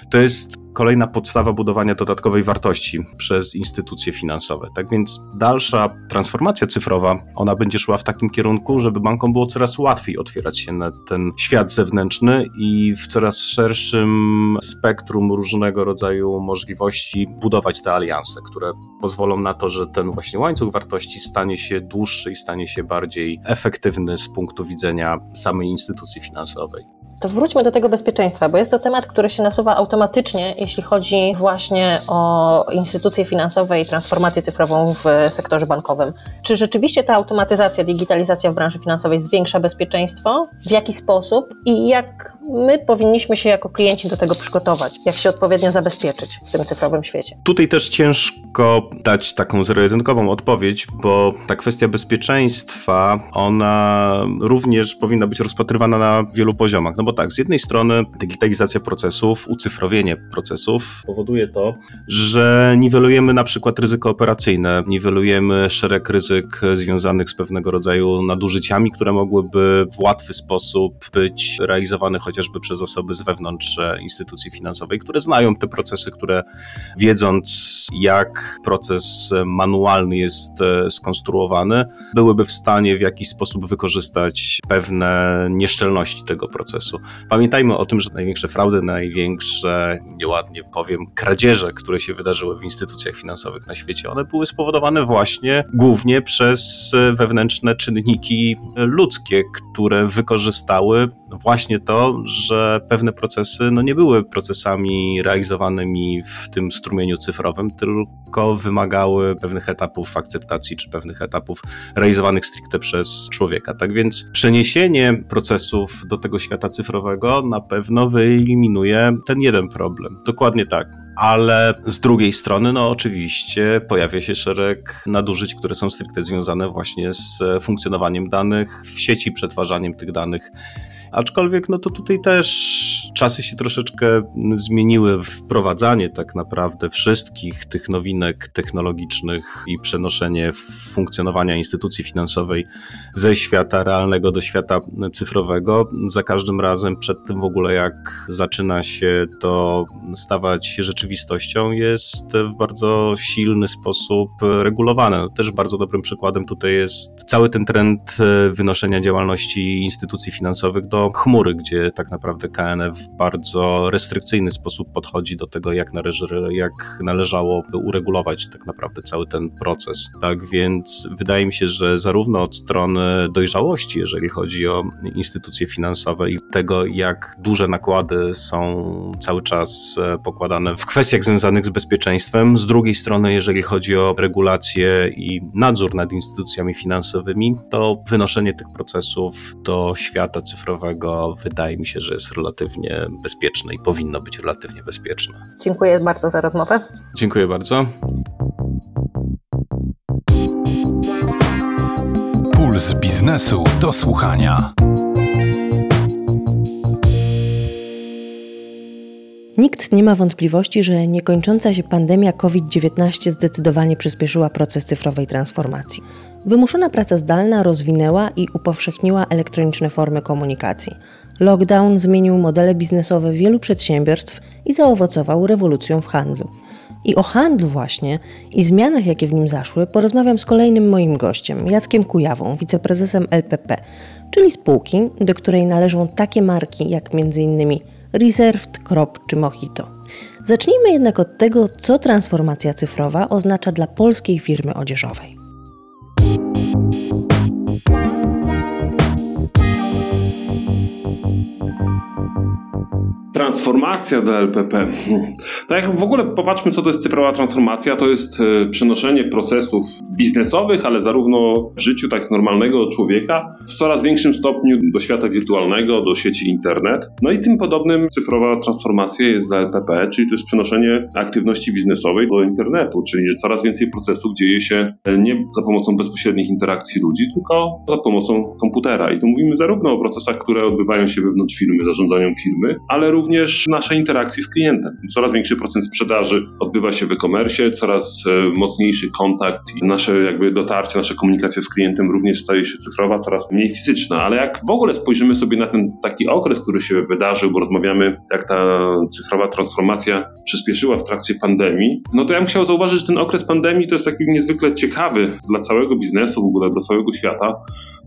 S4: to jest kolejna podstawa budowania dodatkowej wartości przez instytucje finansowe. Tak więc dalsza transformacja cyfrowa, ona będzie szła w takim kierunku, żeby bankom było coraz łatwiej otwierać się na ten świat zewnętrzny i w coraz szerszym spektrum różnego rodzaju możliwości budować te alianse, które pozwolą na to, że ten właśnie łańcuch wartości stanie się dłuższy i stanie się bardziej efektywny z punktu widzenia samej instytucji finansowej.
S2: To wróćmy do tego bezpieczeństwa, bo jest to temat, który się nasuwa automatycznie, jeśli chodzi właśnie o instytucje finansowe i transformację cyfrową w sektorze bankowym. Czy rzeczywiście ta automatyzacja, digitalizacja w branży finansowej zwiększa bezpieczeństwo? W jaki sposób i jak my powinniśmy się jako klienci do tego przygotować? Jak się odpowiednio zabezpieczyć w tym cyfrowym świecie?
S4: Tutaj też ciężko dać taką zero-jedynkową odpowiedź, bo ta kwestia bezpieczeństwa, ona również powinna być rozpatrywana na wielu poziomach. No bo tak, z jednej strony digitalizacja procesów, ucyfrowienie procesów powoduje to, że niwelujemy na przykład ryzyko operacyjne, niwelujemy szereg ryzyk związanych z pewnego rodzaju nadużyciami, które mogłyby w łatwy sposób być realizowane chociażby przez osoby z wewnątrz instytucji finansowej, które znają te procesy, które wiedząc jak proces manualny jest e, skonstruowany, byłyby w stanie w jakiś sposób wykorzystać pewne nieszczelności tego procesu. Pamiętajmy o tym, że największe fraudy, największe, nieładnie powiem, kradzieże, które się wydarzyły w instytucjach finansowych na świecie, one były spowodowane właśnie głównie przez wewnętrzne czynniki ludzkie, które wykorzystały właśnie to, że pewne procesy no nie były procesami realizowanymi w tym strumieniu cyfrowym, tylko wymagały pewnych etapów akceptacji czy pewnych etapów realizowanych stricte przez człowieka. Tak więc przeniesienie procesów do tego świata cyfrowego na pewno wyeliminuje ten jeden problem. Dokładnie tak. Ale z drugiej strony, no oczywiście pojawia się szereg nadużyć, które są stricte związane właśnie z funkcjonowaniem danych w sieci, przetwarzaniem tych danych Aczkolwiek no to tutaj też czasy się troszeczkę zmieniły. Wprowadzanie tak naprawdę wszystkich tych nowinek technologicznych i przenoszenie funkcjonowania instytucji finansowej ze świata realnego do świata cyfrowego. Za każdym razem przed tym w ogóle jak zaczyna się to stawać rzeczywistością jest w bardzo silny sposób regulowane. Też bardzo dobrym przykładem tutaj jest cały ten trend wynoszenia działalności instytucji finansowych do chmury, gdzie tak naprawdę KNF w bardzo restrykcyjny sposób podchodzi do tego, jak, należy, jak należałoby uregulować tak naprawdę cały ten proces. Tak więc wydaje mi się, że zarówno od strony dojrzałości, jeżeli chodzi o instytucje finansowe i tego, jak duże nakłady są cały czas e, pokładane w kwestiach związanych z bezpieczeństwem, z drugiej strony, jeżeli chodzi o regulacje i nadzór nad instytucjami finansowymi, to wynoszenie tych procesów do świata cyfrowego wydaje mi się, że jest relatywnie bezpieczne i powinno być relatywnie bezpieczne.
S2: Dziękuję bardzo za rozmowę.
S4: Dziękuję bardzo.
S1: Puls biznesu do słuchania.
S2: Nikt nie ma wątpliwości, że niekończąca się pandemia COVID-19 zdecydowanie przyspieszyła proces cyfrowej transformacji. Wymuszona praca zdalna rozwinęła i upowszechniła elektroniczne formy komunikacji. Lockdown zmienił modele biznesowe wielu przedsiębiorstw i zaowocował rewolucją w handlu. I o handlu właśnie i zmianach, jakie w nim zaszły, porozmawiam z kolejnym moim gościem, Jackiem Kujawą, wiceprezesem LPP, czyli spółki, do której należą takie marki jak m.in. Reserved, Crop czy Mojito. Zacznijmy jednak od tego, co transformacja cyfrowa oznacza dla polskiej firmy odzieżowej.
S5: Transformacja dla LPP. No jak w ogóle popatrzmy, co to jest cyfrowa transformacja. To jest e, przenoszenie procesów biznesowych, ale zarówno w życiu tak normalnego człowieka w coraz większym stopniu do świata wirtualnego, do sieci internet. No i tym podobnym cyfrowa transformacja jest dla LPP, czyli to jest przenoszenie aktywności biznesowej do internetu, czyli że coraz więcej procesów dzieje się e, nie za pomocą bezpośrednich interakcji ludzi, tylko za pomocą komputera. I tu mówimy zarówno o procesach, które odbywają się wewnątrz firmy, zarządzaniem firmy, ale również naszej interakcji z klientem. Coraz większy procent sprzedaży odbywa się w e-commerce, coraz e, mocniejszy kontakt i nasze jakby dotarcie, nasza komunikacja z klientem również staje się cyfrowa, coraz mniej fizyczna. Ale jak w ogóle spojrzymy sobie na ten taki okres, który się wydarzył, bo rozmawiamy, jak ta cyfrowa transformacja przyspieszyła w trakcie pandemii, no to ja bym chciał zauważyć, że ten okres pandemii to jest taki niezwykle ciekawy dla całego biznesu, w ogóle dla całego świata,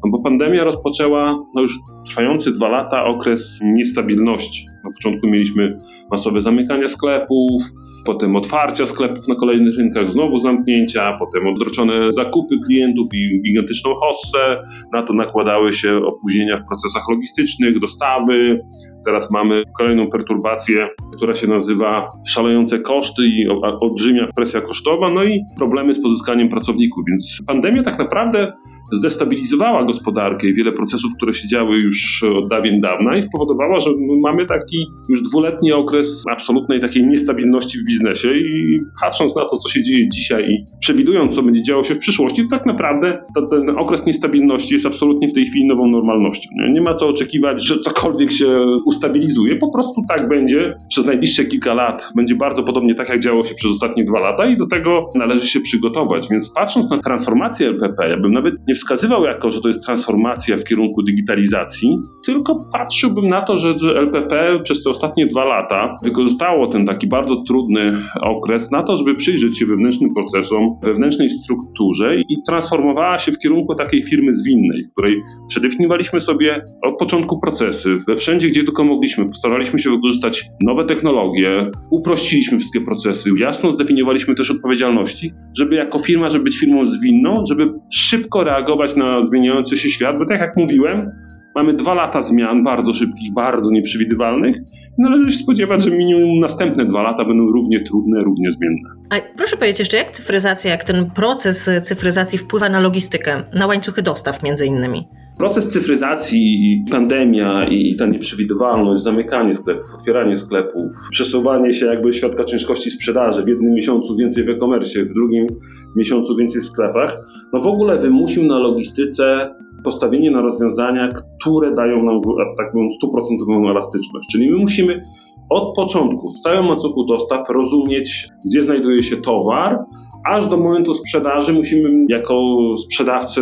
S5: no bo pandemia rozpoczęła no już trwający dwa lata okres niestabilności. Na początku mieliśmy masowe zamykania sklepów, potem otwarcia sklepów na kolejnych rynkach, znowu zamknięcia, potem odroczone zakupy klientów i gigantyczną hossę. Na to nakładały się opóźnienia w procesach logistycznych, dostawy. Teraz mamy kolejną perturbację, która się nazywa szalejące koszty i olbrzymia presja kosztowa, no i problemy z pozyskaniem pracowników. Więc pandemia tak naprawdę zdestabilizowała gospodarkę i wiele procesów, które się działy już od dawien dawna i spowodowała, że mamy taki już dwuletni okres absolutnej takiej niestabilności w biznesie i patrząc na to, co się dzieje dzisiaj i przewidując, co będzie działo się w przyszłości, to tak naprawdę ten okres niestabilności jest absolutnie w tej chwili nową normalnością. Nie? nie ma co oczekiwać, że cokolwiek się ustabilizuje, po prostu tak będzie przez najbliższe kilka lat. Będzie bardzo podobnie tak, jak działo się przez ostatnie dwa lata i do tego należy się przygotować. Więc patrząc na transformację LPP, ja bym nawet nie wskazywał jako, że to jest transformacja w kierunku digitalizacji, tylko patrzyłbym na to, że, LPP przez te ostatnie dwa lata wykorzystało ten taki bardzo trudny okres na to, żeby przyjrzeć się wewnętrznym procesom, wewnętrznej strukturze i transformowała się w kierunku takiej firmy zwinnej, której przedefiniowaliśmy sobie od początku procesy, we wszędzie, gdzie tylko mogliśmy, postaraliśmy się wykorzystać nowe technologie, uprościliśmy wszystkie procesy, jasno zdefiniowaliśmy też odpowiedzialności, żeby jako firma, żeby być firmą zwinną, żeby szybko reagować reagować na zmieniający się świat, bo tak jak mówiłem, mamy dwa lata zmian bardzo szybkich, bardzo nieprzewidywalnych. Należy się spodziewać, że minimum następne dwa lata będą równie trudne, równie zmienne.
S2: A proszę powiedzieć jeszcze, jak cyfryzacja, jak ten proces cyfryzacji wpływa na logistykę, na łańcuchy dostaw między innymi?
S5: Proces cyfryzacji, pandemia i ta nieprzewidywalność, zamykanie sklepów, otwieranie sklepów, przesuwanie się jakby środka ciężkości sprzedaży, w jednym miesiącu więcej w e-commerce, w drugim miesiącu więcej w sklepach, no w ogóle wymusił na logistyce postawienie na rozwiązania, które dają nam taką stuprocentową elastyczność. Czyli my musimy od początku, w całym łańcuchu dostaw rozumieć, gdzie znajduje się towar, aż do momentu sprzedaży musimy, jako sprzedawcy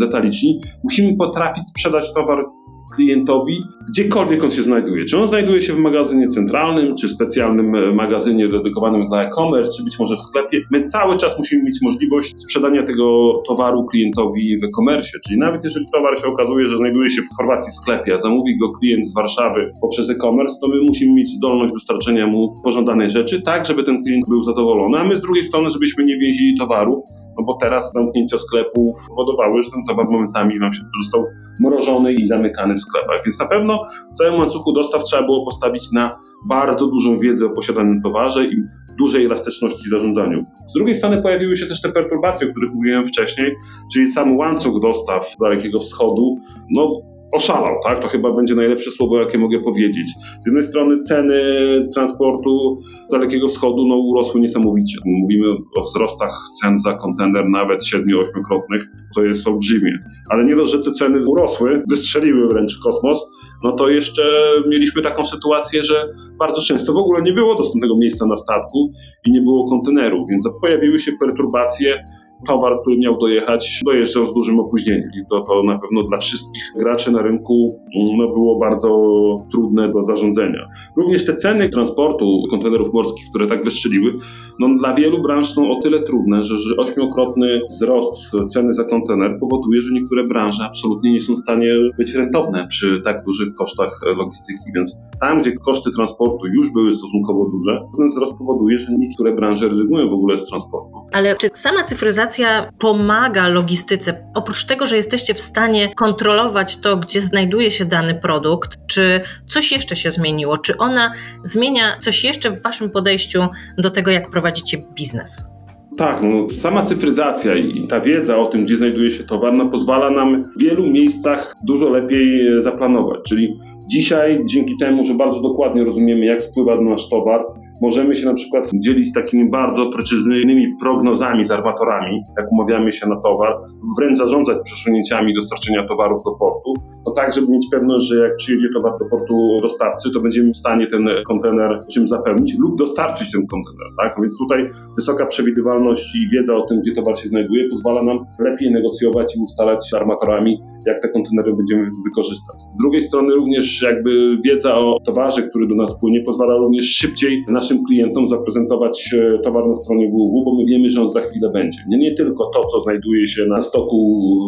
S5: detaliczni, musimy potrafić sprzedać towar klientowi, gdziekolwiek on się znajduje. Czy on znajduje się w magazynie centralnym, czy specjalnym e, magazynie dedykowanym dla e-commerce, czy być może w sklepie. My cały czas musimy mieć możliwość sprzedania tego towaru klientowi w e-commerce. Czyli nawet jeżeli towar się okazuje, że znajduje się w Chorwacji sklepie, a zamówi go klient z Warszawy poprzez e-commerce, to my musimy mieć zdolność dostarczenia mu pożądanej rzeczy, tak żeby ten klient był zadowolony, a my z drugiej strony, żebyśmy nie więzili towaru no bo teraz zamknięcia sklepów powodowały, że ten towar momentami nam się został mrożony i zamykany w sklepach. Więc na pewno w całym łańcuchu dostaw trzeba było postawić na bardzo dużą wiedzę o posiadanym towarze i dużej elastyczności w zarządzaniu. Z drugiej strony pojawiły się też te perturbacje, o których mówiłem wcześniej, czyli sam łańcuch dostaw Dalekiego Wschodu, no oszalał, tak? To chyba będzie najlepsze słowo, jakie mogę powiedzieć. Z jednej strony ceny transportu z Dalekiego Wschodu no, urosły niesamowicie. Mówimy o wzrostach cen za kontener nawet 7-8-krotnych, co jest olbrzymie. Ale nie dość, że te ceny urosły, wystrzeliły wręcz kosmos, no to jeszcze mieliśmy taką sytuację, że bardzo często w ogóle nie było dostępnego miejsca na statku i nie było kontenerów, więc pojawiły się perturbacje towar, który miał dojechać, dojeżdżał z dużym opóźnieniem. I to, to na pewno dla wszystkich graczy na rynku no, było bardzo trudne do zarządzania. Również te ceny transportu kontenerów morskich, które tak wystrzeliły, no, dla wielu branż są o tyle trudne, że, że ośmiokrotny wzrost ceny za kontener powoduje, że niektóre branże absolutnie nie są w stanie być rentowne przy tak dużych kosztach logistyki. Więc tam, gdzie koszty transportu już były stosunkowo duże, ten wzrost powoduje, że niektóre branże rezygnują w ogóle z transportu.
S2: Ale czy sama cyfryzacja
S6: cyfryzacja pomaga logistyce? Oprócz tego, że jesteście w stanie kontrolować to, gdzie znajduje się dany produkt, czy coś jeszcze się zmieniło? Czy ona zmienia coś jeszcze w Waszym podejściu do tego, jak prowadzicie biznes?
S5: Tak, no, sama cyfryzacja i ta wiedza o tym, gdzie znajduje się towar, no, pozwala nam w wielu miejscach dużo lepiej e, zaplanować. Czyli dzisiaj, dzięki temu, że bardzo dokładnie rozumiemy, jak spływa nasz towar, możemy się na przykład dzielić takimi bardzo precyzyjnymi prognozami z armatorami, jak umawiamy się na towar, wręcz zarządzać przesunięciami dostarczenia towarów do portu, no tak, żeby mieć pewność, że jak przyjedzie towar do portu dostawcy, to będziemy w stanie ten kontener czym zapełnić lub dostarczyć ten kontener, tak? Więc tutaj wysoka przewidywalność i wiedza o tym, gdzie towar się znajduje, pozwala nam lepiej negocjować i ustalać z armatorami, jak te kontenery będziemy wykorzystać. Z drugiej strony również jakby wiedza o towarze, który do nas płynie, pozwala również szybciej naszym klientom zaprezentować e, towar na stronie www, bo my wiemy, że on za chwilę będzie. Nie, nie tylko to, co znajduje się na stoku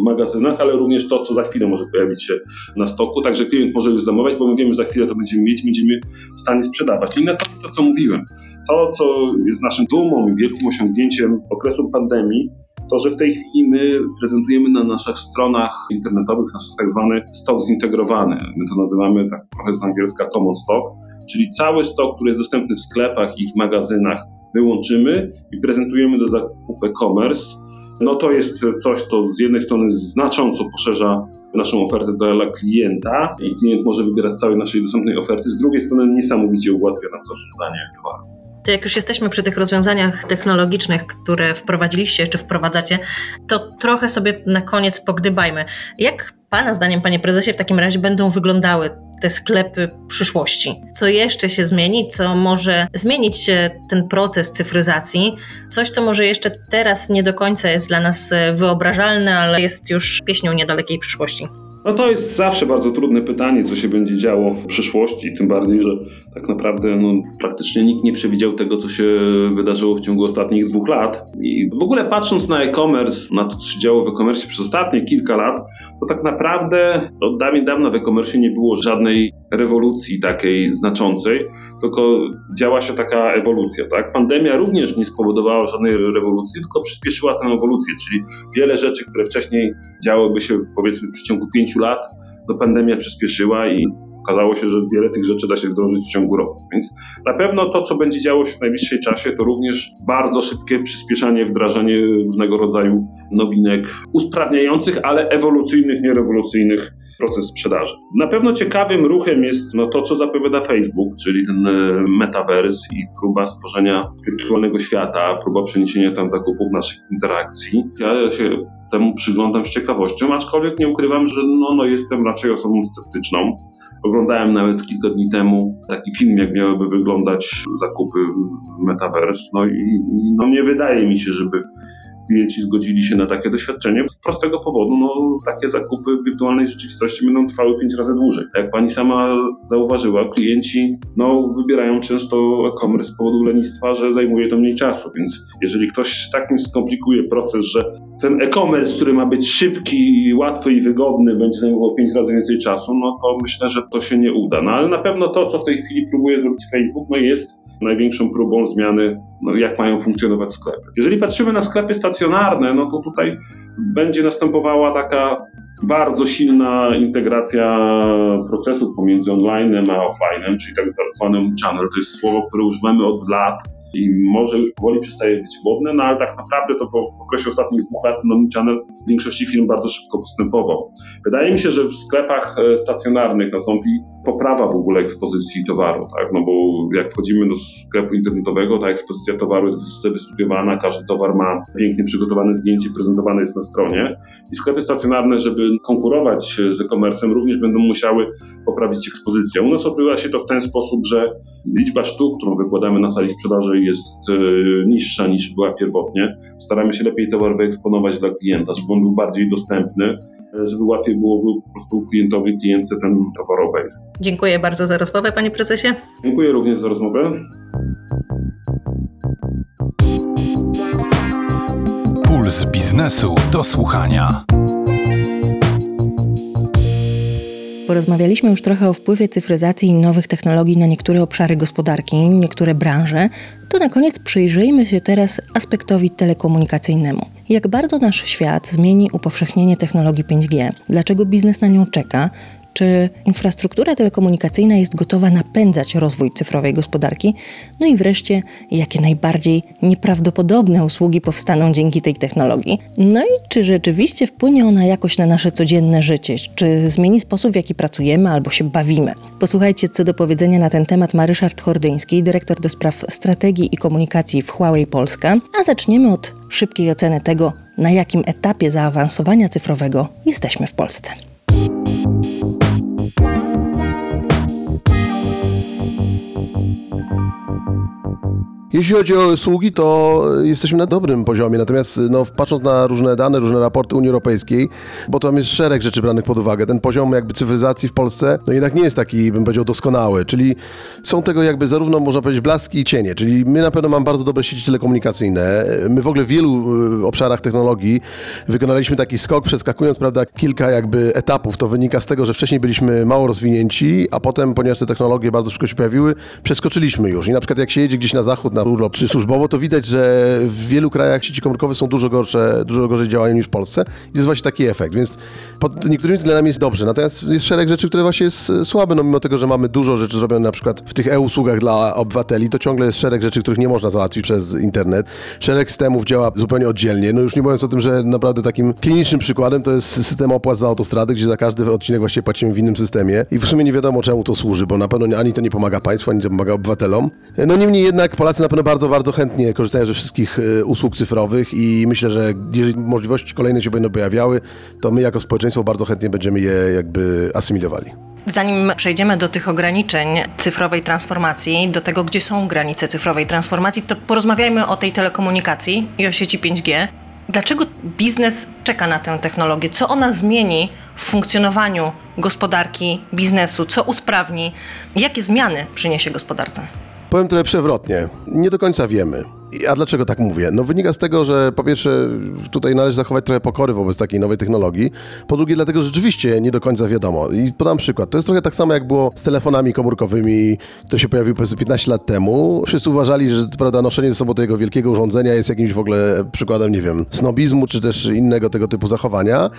S5: w magazynach, ale również to, co za chwilę może pojawić się na stoku, także klient może już zamówić, bo my wiemy, że za chwilę to będziemy mieć, będziemy w stanie sprzedawać. I na to, to co mówiłem, to, co jest naszym dumą i wielkim osiągnięciem okresu pandemii, to, że w tej chwili my prezentujemy na naszych stronach internetowych nasz tak zwany stok zintegrowany. My to nazywamy tak trochę z angielska common stock, czyli cały stok, który jest dostępny w sklepach i w magazynach, my łączymy i prezentujemy do zakupów e-commerce. No to jest coś, co z jednej strony znacząco poszerza naszą ofertę dla klienta i klient może wybierać z całej naszej dostępnej oferty, z drugiej strony niesamowicie ułatwia nam zarządzanie towaru.
S6: To jak już jesteśmy przy tych rozwiązaniach technologicznych, które wprowadziliście czy wprowadzacie, to trochę sobie na koniec pogdybajmy. Jak Pana zdaniem, Panie Prezesie, w takim razie będą wyglądały te sklepy przyszłości? Co jeszcze się zmieni? Co może zmienić ten proces cyfryzacji? Coś, co może jeszcze teraz nie do końca jest dla nas wyobrażalne, ale jest już pieśnią niedalekiej przyszłości.
S5: No to jest zawsze bardzo trudne pytanie, co się będzie działo w przyszłości, tym bardziej, że tak naprawdę no, praktycznie nikt nie przewidział tego, co się wydarzyło w ciągu ostatnich dwóch lat. I w ogóle patrząc na e-commerce, na to, co się działo w e-commerce przez ostatnie kilka lat, to tak naprawdę od dawien dawna w e-commerce nie było żadnej rewolucji takiej znaczącej, tylko działa się taka ewolucja. Tak? Pandemia również nie spowodowała żadnej rewolucji, tylko przyspieszyła tę ewolucję, czyli wiele rzeczy, które wcześniej działoby się powiedzmy w przeciągu pięciu lat, no pandemia przyspieszyła i okazało się, że wiele tych rzeczy da się wdrożyć w ciągu roku. Więc na pewno to, co będzie działo się w najbliższej czasie, to również bardzo szybkie przyspieszanie, wdrażanie różnego rodzaju nowinek usprawniających, ale ewolucyjnych, nie rewolucyjnych proces sprzedaży. Na pewno ciekawym ruchem jest no, to, co zapowiada Facebook, czyli ten e, metaverse i próba stworzenia wirtualnego świata, próba przeniesienia tam zakupów, naszych interakcji. Ja się temu przyglądam z ciekawością, aczkolwiek nie ukrywam, że no, no jestem raczej osobą sceptyczną. Oglądałem nawet kilka dni temu taki film, jak miałyby wyglądać zakupy w Metaverse. No i, no nie wydaje mi się, żeby klienci zgodzili się na takie doświadczenie z prostego powodu, no takie zakupy w wirtualnej rzeczywistości będą trwały pięć razy dłużej. Jak pani sama zauważyła, klienci no, wybierają często e-commerce z powodu lenistwa, że zajmuje to mniej czasu, więc jeżeli ktoś takim skomplikuje proces, że ten e-commerce, który ma być szybki, łatwy i wygodny, będzie zajmował pięć razy więcej czasu, no to myślę, że to się nie uda. No ale na pewno to, co w tej chwili próbuje zrobić Facebook, no jest największą próbą zmiany, no, jak mają funkcjonować sklepy. Jeżeli patrzymy na sklepy stacjonarne, no to tutaj będzie następowała taka bardzo silna integracja procesów pomiędzy online'em a offline'em, czyli tak zwany channel. To jest słowo, które używamy od lat i może już powoli przestaje być modne, no ale tak naprawdę to w okresie ostatnich dwóch lat no, channel w większości firm bardzo szybko postępował. Wydaje mi się, że w sklepach e, stacjonarnych nastąpi poprawa w ogóle ekspozycji towaru, tak? no bo jak wchodzimy do sklepu internetowego, ta ekspozycja towaru jest wystudiowana, każdy towar ma pięknie przygotowane zdjęcie, prezentowane jest na stronie i sklepy stacjonarne, żeby konkurować z e-commerce'em również będą musiały poprawić ekspozycję. U nas odbywa się to w ten sposób, że liczba sztuk, którą wykładamy na sali sprzedaży jest e, niższa niż była pierwotnie. Staramy się lepiej towar wyeksponować dla klienta, żeby on był bardziej dostępny, e, żeby łatwiej było po prostu klientowi, klientce ten towar obejrzeć.
S6: Dziękuję bardzo za rozmowę, panie prezesie.
S5: Dziękuję również za rozmowę.
S1: Puls biznesu do słuchania.
S2: Porozmawialiśmy już trochę o wpływie cyfryzacji i nowych technologii na niektóre obszary gospodarki, niektóre branże. To na koniec przyjrzyjmy się teraz aspektowi telekomunikacyjnemu. Jak bardzo nasz świat zmieni upowszechnienie technologii 5G? Dlaczego biznes na nią czeka? Czy infrastruktura telekomunikacyjna jest gotowa napędzać rozwój cyfrowej gospodarki? No i wreszcie, jakie najbardziej nieprawdopodobne usługi powstaną dzięki tej technologii? No i czy rzeczywiście wpłynie ona jakoś na nasze codzienne życie? Czy zmieni sposób, w jaki pracujemy albo się bawimy? Posłuchajcie, co do powiedzenia na ten temat ma Ryszard Hordyński, dyrektor do spraw strategii i komunikacji w Huawei Polska. A zaczniemy od szybkiej oceny tego, na jakim etapie zaawansowania cyfrowego jesteśmy w Polsce.
S7: Jeśli chodzi o usługi, to jesteśmy na dobrym poziomie, natomiast no, patrząc na różne dane, różne raporty Unii Europejskiej, bo tam jest szereg rzeczy branych pod uwagę, ten poziom jakby cyfryzacji w Polsce, no jednak nie jest taki, bym powiedział, doskonały, czyli są tego jakby zarówno, można powiedzieć, blaski i cienie, czyli my na pewno mamy bardzo dobre sieci telekomunikacyjne, my w ogóle w wielu y, obszarach technologii wykonaliśmy taki skok, przeskakując, prawda, kilka jakby etapów, to wynika z tego, że wcześniej byliśmy mało rozwinięci, a potem, ponieważ te technologie bardzo szybko się pojawiły, przeskoczyliśmy już. I na przykład jak się jedzie gdzieś na zachód, na urlop czy służbowo, to widać, że w wielu krajach sieci komórkowe są dużo gorsze, dużo gorzej działają niż w Polsce. I to jest właśnie taki efekt, więc pod niektórymi względami jest dobrze, natomiast jest szereg rzeczy, które właśnie jest słabe, no mimo tego, że mamy dużo rzeczy zrobione na przykład w tych e-usługach dla obywateli, to ciągle jest szereg rzeczy, których nie można załatwić przez internet. Szereg systemów działa zupełnie oddzielnie, no już nie mówiąc o tym, że naprawdę takim klinicznym przykładem to jest system opłat za autostrady, gdzie za każdy odcinek właściwie płacimy w innym systemie. I w sumie nie wiadomo czemu to służy, bo na pewno ani to nie pomaga państwu, ani to pomaga obywatelom. No niemniej jednak Polacy na pewno bardzo, bardzo chętnie korzystają ze wszystkich y, usług cyfrowych i myślę, że jeżeli możliwości kolejne się będą pojawiały, to my jako społeczeństwo bardzo chętnie będziemy je jakby asymilowali.
S2: Zanim przejdziemy do tych ograniczeń cyfrowej transformacji, do tego, gdzie są granice cyfrowej transformacji, to porozmawiajmy o tej telekomunikacji i o sieci 5G. Dlaczego biznes czeka na tę technologię? Co ona zmieni w funkcjonowaniu gospodarki, biznesu? Co usprawni? Jakie zmiany przyniesie gospodarce?
S7: Powiem trochę przewrotnie. Nie do końca wiemy. A dlaczego tak mówię? No wynika z tego, że po pierwsze tutaj należy zachować trochę pokory wobec takiej nowej technologii. Po drugie dlatego, że rzeczywiście nie do końca wiadomo. I podam przykład. To jest trochę tak samo jak było z telefonami komórkowymi, które się pojawiły powiedzmy 15 lat temu. Wszyscy uważali, że prawda, noszenie ze sobą tego wielkiego urządzenia jest jakimś w ogóle przykładem, nie wiem, snobizmu czy też innego tego typu zachowania.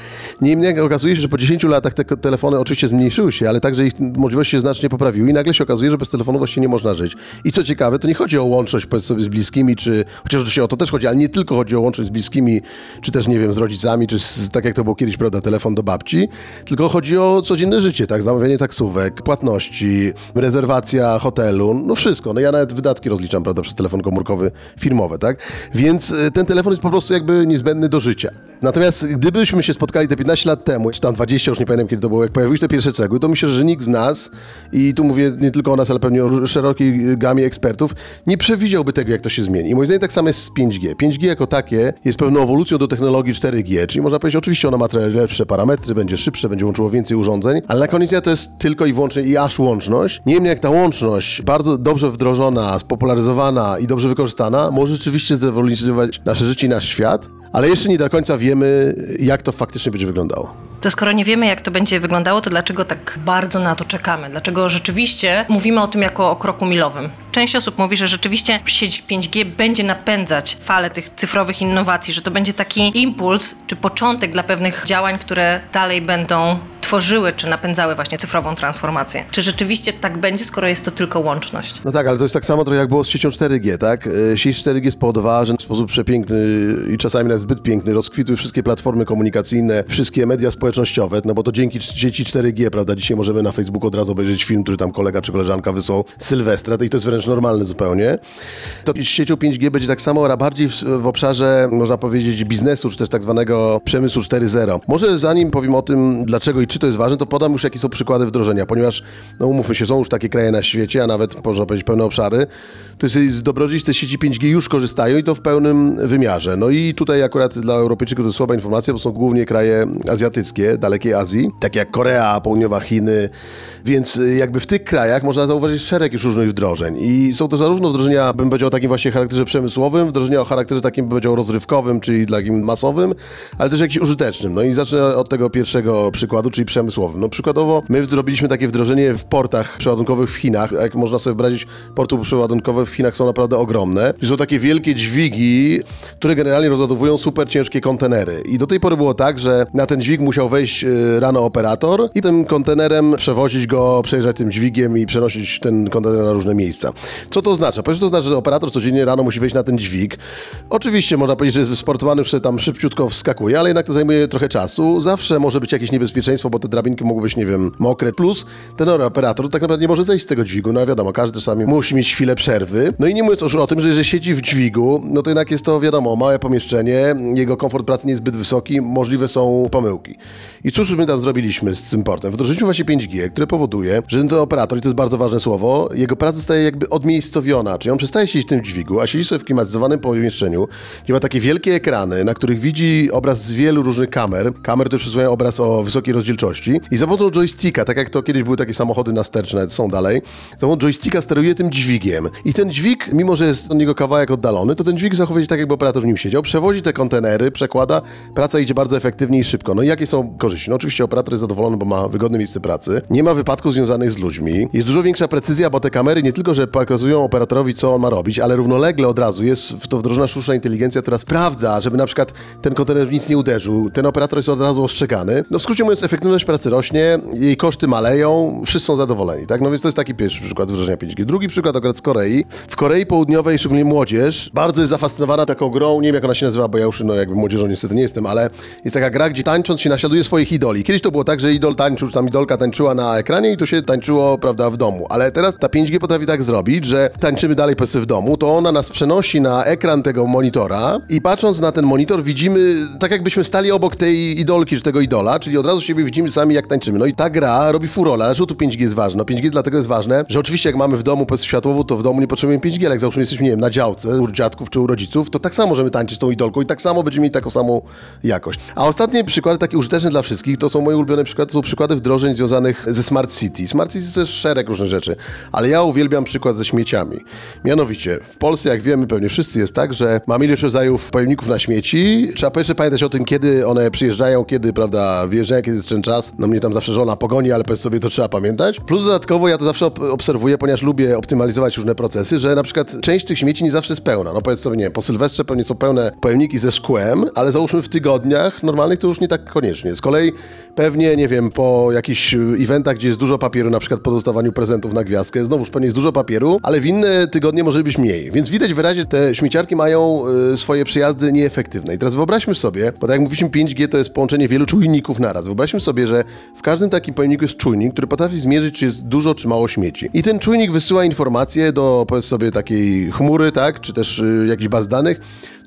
S7: Niemniej okazuje się, że po 10 latach te telefony oczywiście zmniejszyły się, ale także ich możliwości się znacznie poprawiły i nagle się okazuje, że bez telefonu właściwie nie można żyć. I co ciekawe, to nie chodzi o łączność powiedzmy sobie z bliskimi czy chociaż oczywiście o to też chodzi, ale nie tylko chodzi o łączność z bliskimi, czy też, nie wiem, z rodzicami, czy z, tak jak to było kiedyś, prawda, telefon do babci, tylko chodzi o codzienne życie, tak, zamawianie taksówek, płatności, rezerwacja hotelu, no wszystko, no ja nawet wydatki rozliczam, prawda, przez telefon komórkowy firmowy, tak, więc y, ten telefon jest po prostu jakby niezbędny do życia. Natomiast gdybyśmy się spotkali te 15 lat temu, czy tam 20, już nie pamiętam kiedy to było, jak pojawiły się te pierwsze cegły, to myślę, że nikt z nas, i tu mówię nie tylko o nas, ale pewnie o szerokiej gamie ekspertów, nie przewidziałby tego, jak to się zmieni. I moim zdaniem tak samo jest z 5G. 5G jako takie jest pewną ewolucją do technologii 4G, czyli można powiedzieć, oczywiście ona ma trochę lepsze parametry, będzie szybsze, będzie łączyło więcej urządzeń, ale na koniec to jest tylko i wyłącznie i aż łączność. Niemniej jak ta łączność bardzo dobrze wdrożona, spopularyzowana i dobrze wykorzystana, może rzeczywiście zrewolucjonizować nasze życie i nasz świat, ale jeszcze nie do końca wiemy, jak to faktycznie będzie wyglądało.
S2: To skoro nie wiemy, jak to będzie wyglądało, to dlaczego tak bardzo na to czekamy? Dlaczego rzeczywiście mówimy o tym jako o kroku milowym? Część osób mówi, że rzeczywiście sieć 5G będzie napędzać falę tych cyfrowych innowacji, że to będzie taki impuls czy początek dla pewnych działań, które dalej będą tworzyły czy napędzały właśnie cyfrową transformację. Czy rzeczywiście tak będzie, skoro jest to tylko łączność?
S7: No tak, ale to jest tak samo trochę jak było z siecią 4G, tak? E, Sieć 4G spowodowała, że w sposób przepiękny i czasami nawet zbyt piękny rozkwitły wszystkie platformy komunikacyjne, wszystkie media społecznościowe, no bo to dzięki sieci 4G, prawda, dzisiaj możemy na Facebooku od razu obejrzeć film, który tam kolega czy koleżanka wysłał Sylwestra, i to jest wręcz normalne zupełnie. To z siecią 5G będzie tak samo, a bardziej w, w obszarze, można powiedzieć, biznesu, czy też tak zwanego przemysłu 4.0. Może zanim powiem o tym, dlaczego i czy to jest ważne, to podam już jakie są przykłady wdrożenia, ponieważ, no umówmy się, są już takie kraje na świecie, a nawet można powiedzieć pełne obszary, to jest z dobrodziejstw sieci 5G już korzystają i to w pełnym wymiarze. No i tutaj akurat dla Europejczyków to słaba informacja, bo są głównie kraje azjatyckie, dalekiej Azji, takie jak Korea, Południowa Chiny, więc jakby w tych krajach można zauważyć szereg już różnych wdrożeń i są to zarówno wdrożenia, bym powiedział, o takim właśnie charakterze przemysłowym, wdrożenia o charakterze takim, bym powiedział, rozrywkowym, czyli takim masowym, ale też jakimś użytecznym. No i zacznę od tego pierwszego przykładu, czyli przemysłowym. No przykładowo, my zrobiliśmy takie wdrożenie w portach przeładunkowych w Chinach. Jak można sobie wyobrazić, porty przeładunkowe w Chinach są naprawdę ogromne. Są takie wielkie dźwigi, które generalnie rozładowują super ciężkie kontenery. I do tej pory było tak, że na ten dźwig musiał wejść y, rano operator i tym kontenerem przewozić go, przejeżdżać tym dźwigiem i przenosić ten kontener na różne miejsca. Co to oznacza? Po to oznacza, że operator codziennie rano musi wejść na ten dźwig. Oczywiście można powiedzieć, że jest wysportowany, już tam szybciutko wskakuje, ale jednak to zajmuje trochę czasu. Zawsze może być jakieś niebezpieczeństwo, bo te drabinki mogą być, nie wiem, mokre. Plus ten operator tak naprawdę nie może zejść z tego dźwigu. No wiadomo, każdy czasami musi mieć chwilę przerwy. No i nie mówiąc już o tym, że jeżeli siedzi w dźwigu, no to jednak jest to wiadomo, małe pomieszczenie, jego komfort pracy nie jest zbyt wysoki, możliwe są pomyłki. I cóż my tam zrobiliśmy z tym portem? Wdrożyliśmy właśnie 5G, które powoduje, że ten operator, i to jest bardzo ważne słowo, jego praca staje jakby odmiejscowiona, czyli on przestaje siedzieć w tym dźwigu, a siedzi sobie w klimatyzowanym pomieszczeniu, gdzie ma takie wielkie ekrany, na których widzi obraz z wielu różnych kamer. Kamery też przysłuchają obraz o wysokiej rozdzielczości. I za joysticka, tak jak to kiedyś były takie samochody nasterczne, są dalej, za joysticka steruje tym dźwigiem. I ten dźwig, mimo że jest od niego kawałek oddalony, to ten dźwig zachowuje się tak, jakby operator w nim siedział, przewozi te kontenery, przekłada, praca idzie bardzo efektywnie i szybko. No i jakie są korzyści? No oczywiście operator jest zadowolony, bo ma wygodne miejsce pracy, nie ma wypadków związanych z ludźmi, jest dużo większa precyzja, bo te kamery nie tylko, że pokazują operatorowi, co on ma robić, ale równolegle od razu jest w to wdrożona sztuczna inteligencja, która sprawdza, żeby na przykład ten kontener w nic nie uderzył, ten operator jest od razu ostrzegany. No w skrócie mówiąc, efektywność pracy rośnie, jej koszty maleją, wszyscy są zadowoleni, tak? No więc to jest taki pierwszy przykład wdrożenia 5G. Drugi przykład akurat z Korei. W Korei Południowej, szczególnie młodzież, bardzo jest zafascynowana taką grą, nie wiem jak ona się nazywa, bo ja już no jakby młodzieżą niestety nie jestem, ale jest taka gra, gdzie tańcząc się naśladuje swoich idoli. Kiedyś to było tak, że idol tańczył, czy tam idolka tańczyła na ekranie i to się tańczyło, prawda, w domu. Ale teraz ta 5G potrafi tak zrobić, że tańczymy dalej powiedzmy w domu, to ona nas przenosi na ekran tego monitora i patrząc na ten monitor widzimy, tak jakbyśmy stali obok tej idolki, czy tego idola, czyli od razu siebie widzimy sami jak tańczymy. No i ta gra robi furorę, ale tu 5G jest ważne? No 5G dlatego jest ważne, że oczywiście jak mamy w domu powiedzmy światłowód, to w domu nie potrzebujemy 5G, ale jak załóżmy jesteśmy, nie wiem, na działce u dziadków czy u rodziców, to tak samo możemy tańczyć tą idolką i tak samo będziemy mieli taką samą jakość. A ostatnie przykłady, takie użyteczne dla wszystkich, to są moje ulubione przykłady, to są przykłady wdrożeń związanych ze Smart City. Smart City to jest szereg różnych rzeczy, ale ja uwielbiam przykład ze śmieciami. Mianowicie, w Polsce, jak wiemy, pewnie wszyscy jest tak, że mamy ileś rodzajów pojemników na śmieci. Trzeba jeszcze pamiętać o tym, kiedy one przyjeżdżają, kiedy, prawda, wyjeżdżają, kiedy ten czas. No mnie tam zawsze żona pogoni, ale powiedz sobie, to trzeba pamiętać. Plus dodatkowo ja to zawsze ob obserwuję, ponieważ lubię optymalizować różne procesy, że na przykład część tych śmieci nie zawsze jest pełna. No powiedz sobie, nie po Sylwestrze pewnie są pełne pojemniki ze szkłem, ale załóżmy w tygodniach normalnych to już nie tak koniecznie. Z kolei pewnie, nie wiem, po jakichś eventach, gdzie jest dużo papieru, na przykład po dostawaniu prezentów na gwiazdkę, znowuż pewnie jest dużo papieru, ale w inne tygodnie może być mniej. Więc widać wyraźnie, te śmieciarki mają y, swoje przyjazdy nieefektywne. I teraz wyobraźmy sobie, bo tak jak mówiliśmy, 5G to jest połączenie wielu czujników naraz. Wyobraźmy sobie, że w każdym takim pojemniku jest czujnik, który potrafi zmierzyć, czy jest dużo, czy mało śmieci. I ten czujnik wysyła informacje do, powiedz sobie, takiej chmury, tak, czy też y, jakichś baz danych,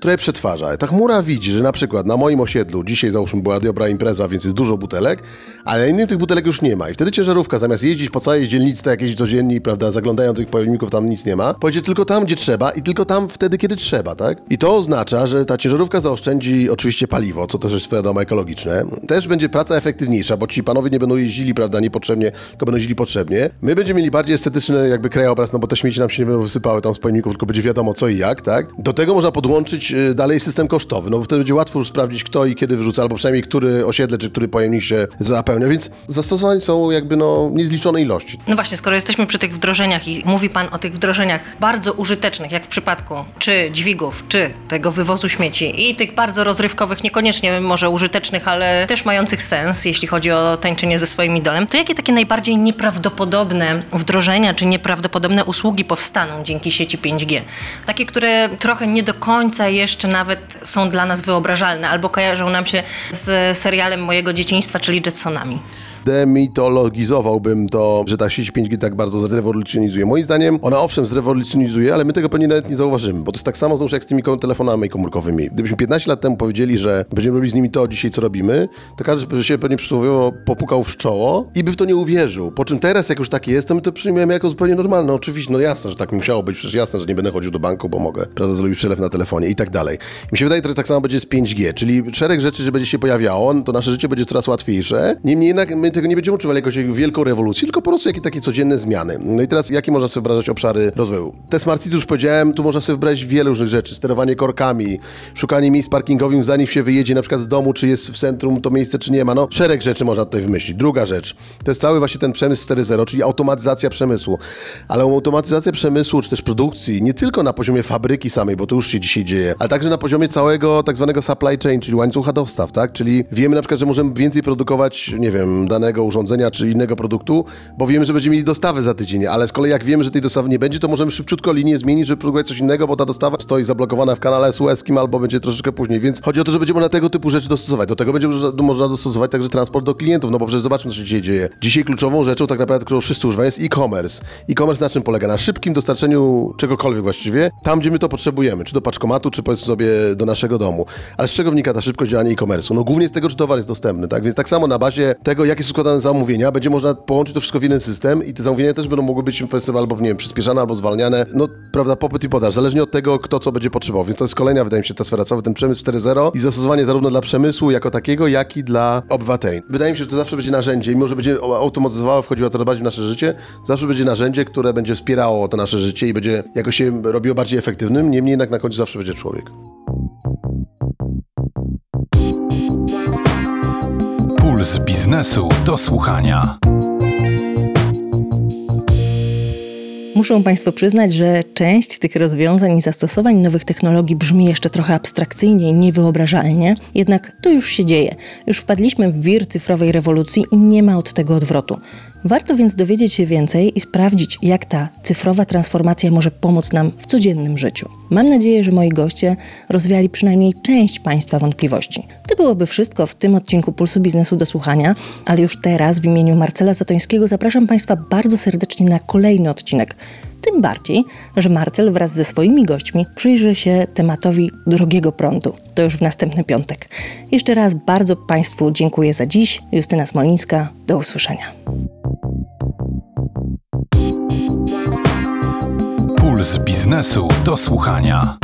S7: która je przetwarza. Ta chmura widzi, że na przykład na moim osiedlu, dzisiaj załóżmy była dobra impreza, więc jest dużo butelek, ale innych tych butelek już nie ma. I wtedy ciężarówka zamiast jeździć po całej dzielnicy, tak jakieś codzienni, prawda, zaglądają do tych pojemników, tam nic nie ma, pojedzie tylko tam, gdzie trzeba i tylko tam wtedy, kiedy trzeba, tak? I to oznacza, że ta ciężarówka zaoszczędzi oczywiście paliwo, co też jest wiadomo ekologiczne. Też będzie praca efektywniejsza, bo ci panowie nie będą jeździli, prawda, niepotrzebnie, tylko będą jeździli potrzebnie. My będziemy mieli bardziej estetyczny jakby krajobraz, no bo te śmieci nam się nie będą wysypały tam z pojemników, tylko będzie wiadomo co i jak, tak? Do tego można podłączyć y, dalej system kosztowy, no bo wtedy będzie łatwo już sprawdzić, kto i kiedy wyrzuca, albo przynajmniej który osiedle, czy który pojemnik się zapełnia, więc zastosowań są jakby no niezliczone ilości.
S6: No właśnie, skoro jesteśmy przy tych wdrożeniach i mówi Pan o tych wdrożeniach bardzo użytecznych, jak w przypadku czy dźwigów, czy tego wywozu śmieci i tych bardzo rozrywkowych, niekoniecznie może użytecznych, ale też mających sens, jeśli chodzi o tańczenie ze swoim idolem, to jakie takie najbardziej nieprawdopodobne wdrożenia czy nieprawdopodobne usługi powstaną dzięki sieci 5G? Takie, które trochę nie do końca jeszcze nawet są dla nas wyobrażalne albo kojarzą nam się z serialem mojego dzieciństwa, czyli Jetsonami
S7: demitologizowałbym to, że ta sieć 5G tak bardzo zrewolucjonizuje. Moim zdaniem ona owszem zrewolucjonizuje, ale my tego pewnie nawet nie zauważymy, bo to jest tak samo znów jak z tymi telefonami komórkowymi. Gdybyśmy 15 lat temu powiedzieli, że będziemy robić z nimi to dzisiaj, co robimy, to każdy by się pewnie przysłowiowo popukał w czoło i by w to nie uwierzył. Po czym teraz, jak już tak jest, to my to przyjmujemy jako zupełnie normalne. Oczywiście, no jasne, że tak musiało być, przecież jasne, że nie będę chodził do banku, bo mogę, prawda, zrobić przelew na telefonie i tak dalej. Mi się wydaje, że tak samo będzie z 5G, czyli szereg rzeczy, że będzie się pojawiało, to nasze życie będzie coraz łatwiejsze. Niemniej jednak my tego nie będziemy uczuwali jakoś wielką rewolucji, tylko po prostu jakie takie codzienne zmiany. No i teraz, jakie można sobie wyobrażać obszary rozwoju? Te smart city, już powiedziałem, tu można sobie wyobrazić wiele różnych rzeczy. Sterowanie korkami, szukanie miejsc parkingowym, zanim się wyjedzie na przykład z domu, czy jest w centrum to miejsce, czy nie ma. No, szereg rzeczy można tutaj wymyślić. Druga rzecz, to jest cały właśnie ten przemysł 4.0, czyli automatyzacja przemysłu. Ale automatyzacja przemysłu, czy też produkcji, nie tylko na poziomie fabryki samej, bo to już się dzisiaj dzieje, ale także na poziomie całego tak zwanego supply chain, czyli łańcucha dostaw, tak? Czyli wiemy na przykład, że możemy więcej produkować, nie wiem, danego urządzenia czy innego produktu, bo wiemy, że będziemy mieli dostawę za tydzień, ale z kolei jak wiemy, że tej dostawy nie będzie, to możemy szybciutko linię zmienić, żeby produkować coś innego, bo ta dostawa stoi zablokowana w kanale sueskim albo będzie troszeczkę później. Więc chodzi o to, że będziemy na tego typu rzeczy dostosować. Do tego będzie można- można dostosować także transport do klientów, no bo przecież zobaczmy, co się dzisiaj dzieje. Dzisiaj kluczową rzeczą, tak naprawdę, którą wszyscy używają, jest e-commerce. E-commerce na czym polega? Na szybkim dostarczeniu czegokolwiek właściwie, tam gdzie my to potrzebujemy, czy do paczkomatu, czy powiedzmy sobie do naszego domu. Ale z czego wynika ta szybkość działania e-commerce'u? No głównie z tego, czy towar jest dostępny, tak? Więc tak samo na bazie tego, jakie są składane zamówienia, będzie można połączyć to wszystko w jeden system i te zamówienia też będą mogły być powiedzmy albo, nie wiem, przyspieszane, albo zwalniane. No, prawda, popyt i podaż, zależnie od tego, kto co będzie potrzebował. Więc to jest kolejna, wydaje mi się, ta sfera, cały ten przemysł 4.0 i zastosowanie zarówno dla przemysłu jako takiego, jak i dla obywateli. Wydaje mi się, że to zawsze będzie narzędzie, mimo że będzie automatyzowało, wchodziło coraz bardziej w nasze życie, zawsze będzie narzędzie, które będzie wspierało to nasze życie i będzie jakoś się robiło bardziej efektywnym, niemniej jednak na końcu zawsze będzie człowiek.
S1: Biznesu do słuchania.
S2: Muszą Państwo przyznać, że część tych rozwiązań i zastosowań nowych technologii brzmi jeszcze trochę abstrakcyjnie i niewyobrażalnie, jednak to już się dzieje. Już wpadliśmy w wir cyfrowej rewolucji i nie ma od tego odwrotu. Warto więc dowiedzieć się więcej i sprawdzić, jak ta cyfrowa transformacja może pomóc nam w codziennym życiu. Mam nadzieję, że moi goście rozwiali przynajmniej część Państwa wątpliwości. To byłoby wszystko w tym odcinku Pulsu Biznesu do słuchania, ale już teraz w imieniu Marcela Zatońskiego zapraszam Państwa bardzo serdecznie na kolejny odcinek. Tym bardziej, że Marcel wraz ze swoimi gośćmi przyjrzy się tematowi drogiego prądu. To już w następny piątek. Jeszcze raz bardzo Państwu dziękuję za dziś. Justyna Smolińska. Do usłyszenia.
S1: Puls biznesu do słuchania.